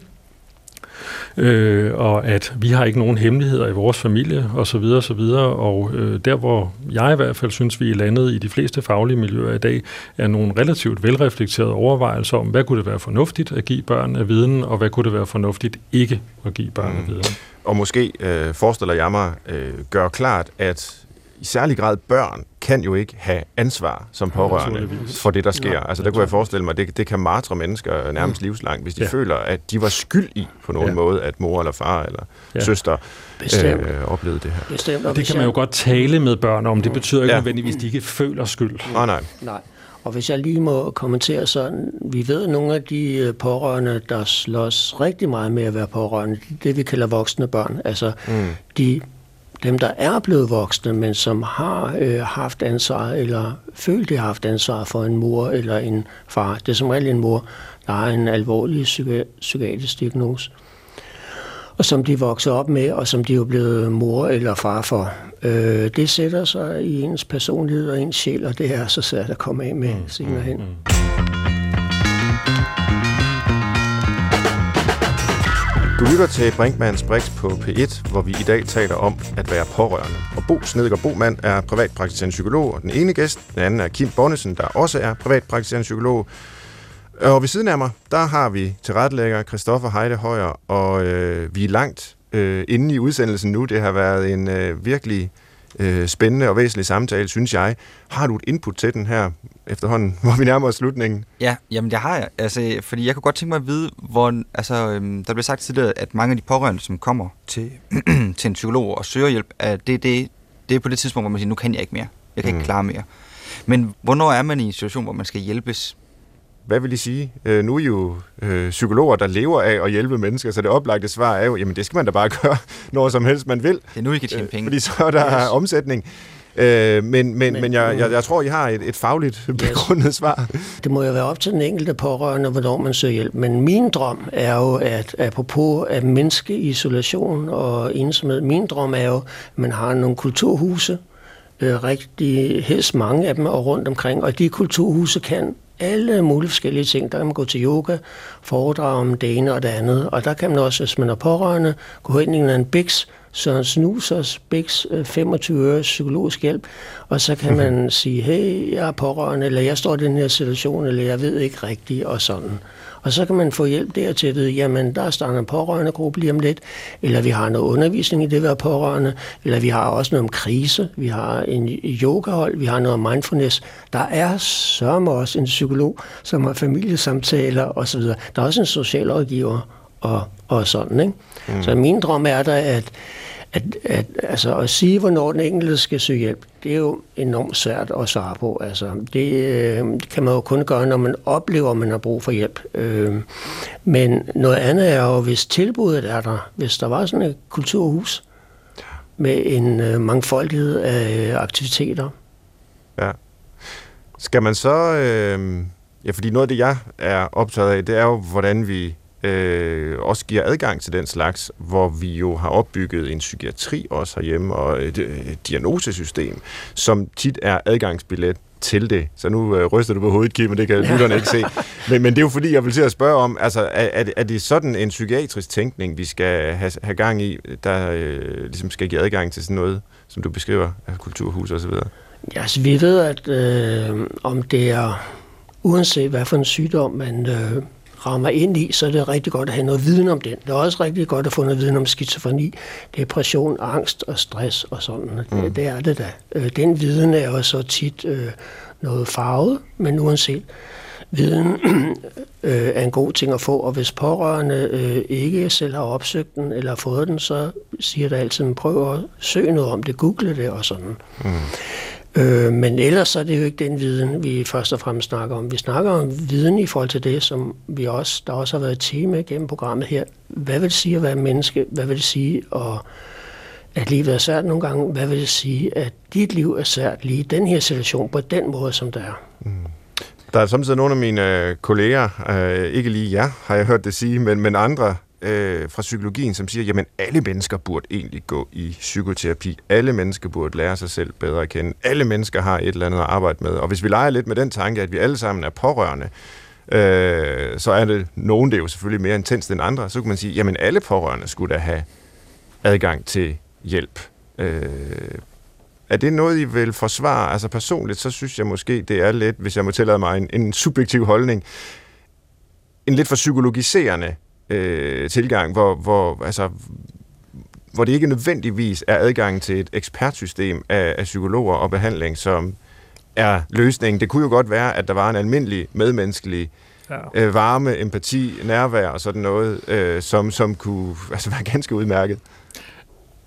øh, og at vi har ikke nogen hemmeligheder i vores familie og så videre og så videre og øh, der hvor jeg i hvert fald synes vi er landet i de fleste faglige miljøer i dag er nogle relativt velreflekterede overvejelser om hvad kunne det være fornuftigt at give børn af viden og hvad kunne det være fornuftigt ikke at give børn af viden. Og måske øh, forestiller jeg mig øh, gøre klart, at i særlig grad børn kan jo ikke have ansvar som pårørende for det, der sker. Altså der kunne jeg forestille mig, at det, det kan martre mennesker nærmest livslangt, hvis de Ja. føler, at de var skyld i på nogen Ja. måde, at mor eller far eller Ja. søster Bestemt. øh, oplevede det her. Bestemt. Og det kan man jo jeg- godt tale med børn om. Det betyder ikke Ja. nødvendigvis, at de ikke føler skyld. Nej, nej. Nej. Og hvis jeg lige må kommentere sådan, vi ved, at nogle af de øh, pårørende, der slås rigtig meget med at være pårørende, det, det vi kalder voksne børn. Altså mm. de, dem, der er blevet voksne, men som har øh, haft ansvar, eller følt, de har haft ansvar for en mor eller en far. Det er som regel en mor, der har en alvorlig psyki- psykiatrisk diagnose og som de vokser op med, og som de er blevet mor eller far for. Øh, det sætter sig i ens personlighed og ens sjæl, og det er så svært at komme af med senere hen. Du lytter til Brinkmanns Brix på P1, hvor vi i dag taler om at være pårørende. Og Bo Snedker Bomand er privatpraktiserende psykolog, og den ene gæst, den anden er Kim Bonnesen, der også er privatpraktiserende psykolog. Og ved siden af mig, der har vi tilrettelægger Christoffer Heide Højer, og øh, vi er langt øh, inde i udsendelsen nu. Det har været en øh, virkelig øh, spændende og væsentlig samtale, synes jeg. Har du et input til den her efterhånden, hvor vi nærmer os slutningen? Ja, jamen det har jeg. Altså, fordi jeg kunne godt tænke mig at vide, hvor, altså, øhm, der blev sagt tidligere, at mange af de pårørende, som kommer til, til en psykolog og søger hjælp, at det, det, det er på det tidspunkt, hvor man siger, nu kan jeg ikke mere. Jeg kan Mm. ikke klare mere. Men hvornår er man i en situation, hvor man skal hjælpes? Hvad vil I sige? Øh, nu er I jo øh, psykologer, der lever af at hjælpe mennesker, så det oplagte svar er jo, jamen det skal man da bare gøre, når som helst man vil. Det er nu, I kan tjene penge. Fordi så er der Yes. omsætning. Øh, men, men, men, Men- jeg, jeg, jeg tror, I har et, et fagligt begrundet svar. Det må jo være op til den enkelte pårørende, hvornår man søger hjælp. Men min drøm er jo, at apropos at mindske isolation og ensomhed, min drøm er jo, at man har nogle kulturhuse, øh, rigtig helst mange af dem og rundt omkring, og de kulturhuse kan alle mulige forskellige ting. Der kan man gå til yoga, foredrag om det ene og det andet, og der kan man også, hvis man er pårørende, gå ind i en eller anden biks, Søren Snusers øh, 25 øre psykologisk hjælp, og så kan man sige, hey, jeg er pårørende, eller jeg står i den her situation, eller jeg ved ikke rigtigt, og sådan. Og så kan man få hjælp der til at vide, jamen der starter en pårørende gruppe lige om lidt, eller vi har noget undervisning i det at være pårørende, eller vi har også noget om krise, vi har en yogahold, vi har noget om mindfulness. Der er sørme også en psykolog, som har familiesamtaler osv. Der er også en socialrådgiver og, og sådan. Ikke? Mm. Så min drøm er der, at at, at, altså at sige, hvornår den enkelte skal søge hjælp, det er jo enormt svært at svare på. Altså, det, øh, det kan man jo kun gøre, når man oplever, at man har brug for hjælp. Øh, men noget andet er jo, hvis tilbuddet er der, hvis der var sådan et kulturhus med en øh, mangfoldighed af øh, aktiviteter. Ja. Skal man så... Øh, ja, fordi noget af det, jeg er optaget af, det er jo, hvordan vi øh, også giver adgang til den slags, hvor vi jo har opbygget en psykiatri også herhjemme, og et, et diagnosesystem, som tit er adgangsbillet til det. Så nu øh, ryster du på hovedet, Kim, men det kan lytterne ikke se. Men, men det er jo fordi, jeg vil til at spørge om, altså, er, er, er det sådan en psykiatrisk tænkning, vi skal have, have gang i, der øh, ligesom skal give adgang til sådan noget, som du beskriver af kulturhus og så videre? Ja, altså, vi ved, at øh, om det er, uanset hvad for en sygdom man øh, rammer ind i, så er det rigtig godt at have noget viden om den. Det er også rigtig godt at få noget viden om skizofreni, depression, angst og stress og sådan. Mm. Det, det er det da. Øh, den viden er jo så tit øh, noget farvet, men uanset viden øh, er en god ting at få, og hvis pårørende øh, ikke selv har opsøgt den eller fået den, så siger der altid, prøv at søge noget om det, google det og sådan. Mm. Øh, men ellers er det jo ikke den viden, vi først og fremmest snakker om. Vi snakker om viden i forhold til det, som vi også, der også har været et tema gennem programmet her. Hvad vil det sige at være menneske? Hvad vil det sige at, at livet er svært nogle gange? Hvad vil det sige, at dit liv er svært lige i den her situation på den måde, som det er? Mm. Der er samtidig nogle af mine øh, kolleger, øh, ikke lige jer, har jeg hørt det sige, men, men andre øh, fra psykologien, som siger, jamen alle mennesker burde egentlig gå i psykoterapi. Alle mennesker burde lære sig selv bedre at kende. Alle mennesker har et eller andet at arbejde med. Og hvis vi leger lidt med den tanke, at vi alle sammen er pårørende, øh, så er det nogen, det er jo selvfølgelig mere intenst end andre, så kan man sige, jamen alle pårørende skulle da have adgang til hjælp. Øh, er det noget, I vil forsvare? Altså personligt, så synes jeg måske, det er lidt, hvis jeg må tillade mig en, en subjektiv holdning, en lidt for psykologiserende øh, tilgang, hvor, hvor, altså, hvor det ikke nødvendigvis er adgang til et ekspertsystem af, af psykologer og behandling, som er løsningen. Det kunne jo godt være, at der var en almindelig medmenneskelig ja. øh, varme, empati, nærvær og sådan noget, øh, som, som kunne altså, være ganske udmærket.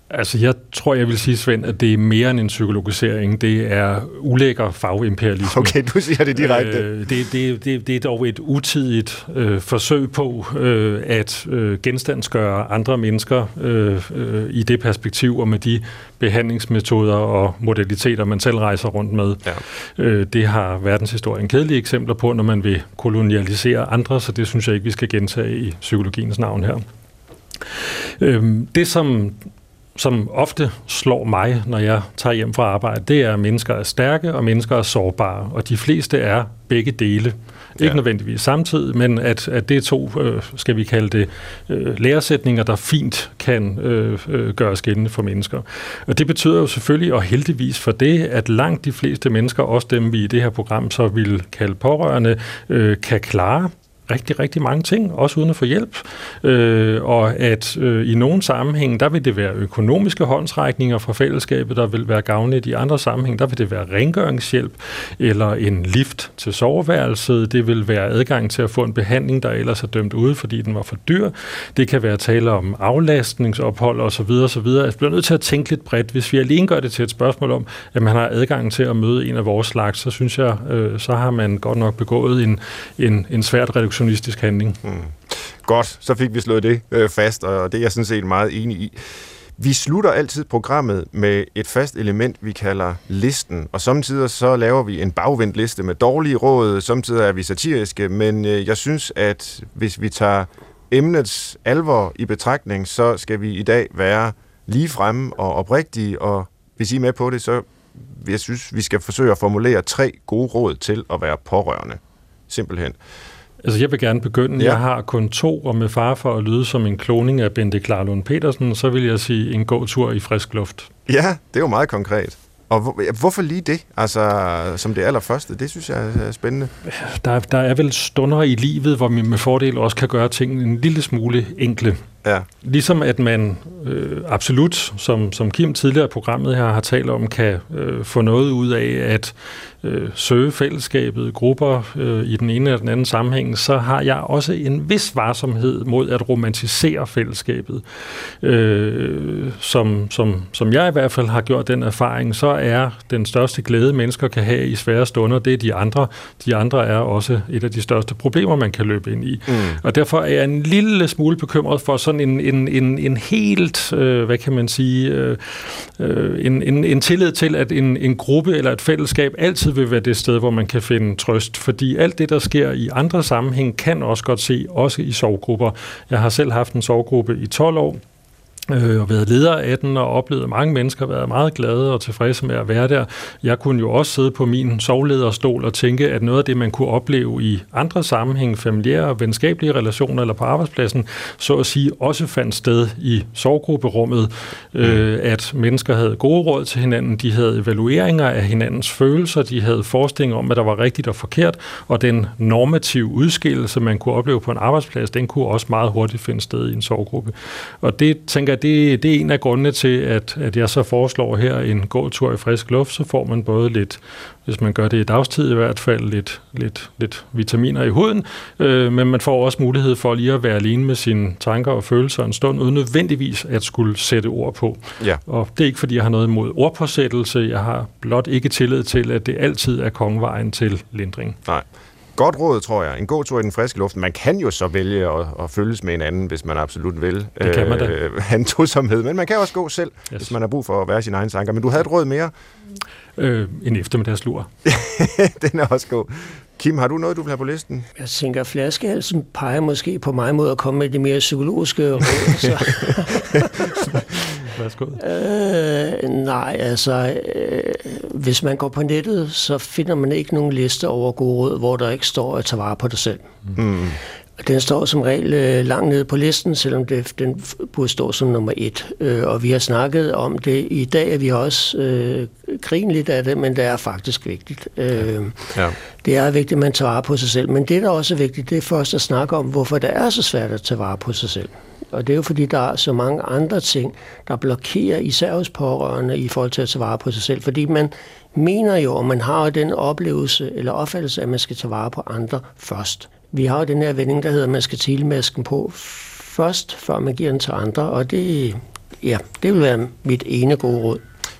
Altså, jeg tror, jeg vil sige, Svend, at det er mere end en psykologisering. Det er ulækker fagimperialisme. Okay, du siger det direkte. Øh, det, det, det, det er dog et utidigt øh, forsøg på øh, at øh, genstandsgøre andre mennesker øh, øh, i det perspektiv og med de behandlingsmetoder og modaliteter, man selv rejser rundt med. Ja. Øh, det har verdenshistorien kedelige eksempler på, når man vil kolonialisere andre, så det synes jeg ikke, vi skal gentage i psykologiens navn her. Øh, det, som som ofte slår mig, når jeg tager hjem fra arbejde, det er, at mennesker er stærke, og mennesker er sårbare. Og de fleste er begge dele. Ikke ja. nødvendigvis samtidig, men at, at det er to, øh, skal vi kalde det, øh, læresætninger, der fint kan øh, øh, gøres gældende for mennesker. Og det betyder jo selvfølgelig, og heldigvis for det, at langt de fleste mennesker, også dem vi i det her program så vil kalde pårørende, øh, kan klare rigtig, rigtig mange ting, også uden at få hjælp. Øh, og at øh, i nogle sammenhæng, der vil det være økonomiske håndsrækninger fra fællesskabet, der vil være gavnligt. I andre sammenhæng, der vil det være rengøringshjælp, eller en lift til soveværelset. Det vil være adgang til at få en behandling, der ellers er dømt ude, fordi den var for dyr. Det kan være tale om aflastningsophold osv. osv. Jeg bliver nødt til at tænke lidt bredt. Hvis vi alene gør det til et spørgsmål om, at man har adgang til at møde en af vores slags, så synes jeg, øh, så har man godt nok begået en, en, en svært reduktion aktionistisk handling. Mm. Godt, så fik vi slået det øh, fast, og det er jeg sådan set meget enig i. Vi slutter altid programmet med et fast element, vi kalder listen, og samtidig så laver vi en bagvendt liste med dårlige råd, samtidig er vi satiriske, men øh, jeg synes, at hvis vi tager emnets alvor i betragtning, så skal vi i dag være lige fremme og oprigtige, og hvis I er med på det, så jeg synes, vi skal forsøge at formulere tre gode råd til at være pårørende. Simpelthen. Altså, jeg vil gerne begynde. Ja. Jeg har kun to, og med far for at lyde som en kloning af Bente Klarlund Petersen, så vil jeg sige en gåtur i frisk luft. Ja, det er jo meget konkret. Og hvor, hvorfor lige det, altså som det allerførste? Det synes jeg er spændende. Der, der er vel stunder i livet, hvor man med fordel også kan gøre tingene en lille smule enkle. Ja. Ligesom at man øh, absolut, som, som Kim tidligere i programmet her har talt om, kan øh, få noget ud af at øh, søge fællesskabet, grupper øh, i den ene eller den anden sammenhæng, så har jeg også en vis varsomhed mod at romantisere fællesskabet. Øh, som, som, som jeg i hvert fald har gjort den erfaring, så er den største glæde, mennesker kan have i svære stunder, det er de andre. De andre er også et af de største problemer, man kan løbe ind i. Mm. Og derfor er jeg en lille smule bekymret for sådan en, en, en, en helt, øh, hvad kan man sige, øh, øh, en, en, en tillid til, at en, en gruppe eller et fællesskab altid vil være det sted, hvor man kan finde trøst. Fordi alt det, der sker i andre sammenhæng, kan også godt se, også i sovgrupper. Jeg har selv haft en sovgruppe i 12 år, øh, og været leder af den og oplevet, mange mennesker været meget glade og tilfredse med at være der. Jeg kunne jo også sidde på min sovlederstol og tænke, at noget af det, man kunne opleve i andre sammenhæng, familiære og venskabelige relationer eller på arbejdspladsen, så at sige, også fandt sted i sovgrupperummet, øh, at mennesker havde gode råd til hinanden, de havde evalueringer af hinandens følelser, de havde forestillinger om, hvad der var rigtigt og forkert, og den normative udskillelse, man kunne opleve på en arbejdsplads, den kunne også meget hurtigt finde sted i en sovgruppe. Og det tænker det, det er en af grundene til, at, at jeg så foreslår her en gåtur i frisk luft, så får man både lidt, hvis man gør det i dagstid i hvert fald, lidt, lidt, lidt vitaminer i huden, øh, men man får også mulighed for lige at være alene med sine tanker og følelser en stund, uden nødvendigvis at skulle sætte ord på. Ja. Og det er ikke, fordi jeg har noget imod ordpåsættelse, jeg har blot ikke tillid til, at det altid er kongevejen til lindring. Nej. Godt råd, tror jeg. En god tur i den friske luft. Man kan jo så vælge at, at følges med en anden, hvis man absolut vil. Det kan man da. Øh, have en tosomhed. Men man kan også gå selv, yes. Yes. hvis man har brug for at være sin egen tanker. Men du havde et råd mere. Øh, en eftermiddagslur. den er også god. Kim, har du noget, du vil have på listen? Jeg tænker, at flaskehalsen peger måske på mig mod at komme med det mere psykologiske råd. Så, Værsgo. øh, nej, altså, øh, hvis man går på nettet, så finder man ikke nogen liste over gode råd, hvor der ikke står at tage vare på dig selv. Mm. Den står som regel øh, langt nede på listen, selvom det, den burde stå som nummer et. Øh, og vi har snakket om det i dag, at vi har også øh, grinet lidt af det, men det er faktisk vigtigt. Øh, Ja. det er vigtigt, at man tager vare på sig selv. Men det, der også er vigtigt, det er først at snakke om, hvorfor det er så svært at tage vare på sig selv. Og det er jo fordi, der er så mange andre ting, der blokerer især hos pårørende i forhold til at tage vare på sig selv. Fordi man mener jo, og man har jo den oplevelse eller opfattelse, at man skal tage vare på andre først. Vi har jo den her vending, der hedder, at man skal tage masken på først, før man giver den til andre. Og det, ja, det vil være mit ene gode råd.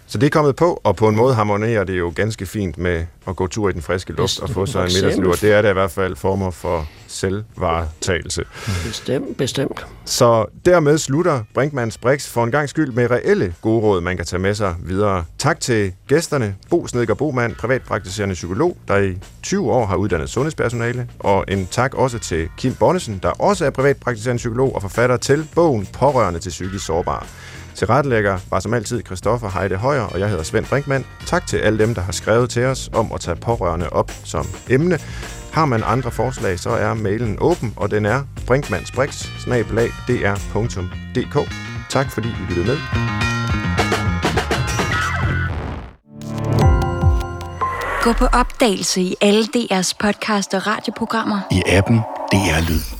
Så det er kommet på, og på en måde harmonerer det jo ganske fint med at gå tur i den friske luft og få sig en middagslur. Det er da i hvert fald former for selvvaretagelse. Bestemt, bestemt. Så dermed slutter Brinkmanns Brix for en gang skyld med reelle gode råd, man kan tage med sig videre. Tak til gæsterne, Bo Snedker Boman, privatpraktiserende psykolog, der i 20 år har uddannet sundhedspersonale, og en tak også til Kim Bonnesen, der også er privatpraktiserende psykolog og forfatter til bogen Pårørende til psykisk sårbare. Til retlægger var som altid Christoffer Heide Højer, og jeg hedder Svend Brinkmann. Tak til alle dem, der har skrevet til os om at tage pårørende op som emne. Har man andre forslag, så er mailen åben, og den er brinkmannsbrix.dr.dk. Tak fordi I lyttede med. Gå på opdagelse i alle DR's podcast og radioprogrammer. I appen DR Lyd.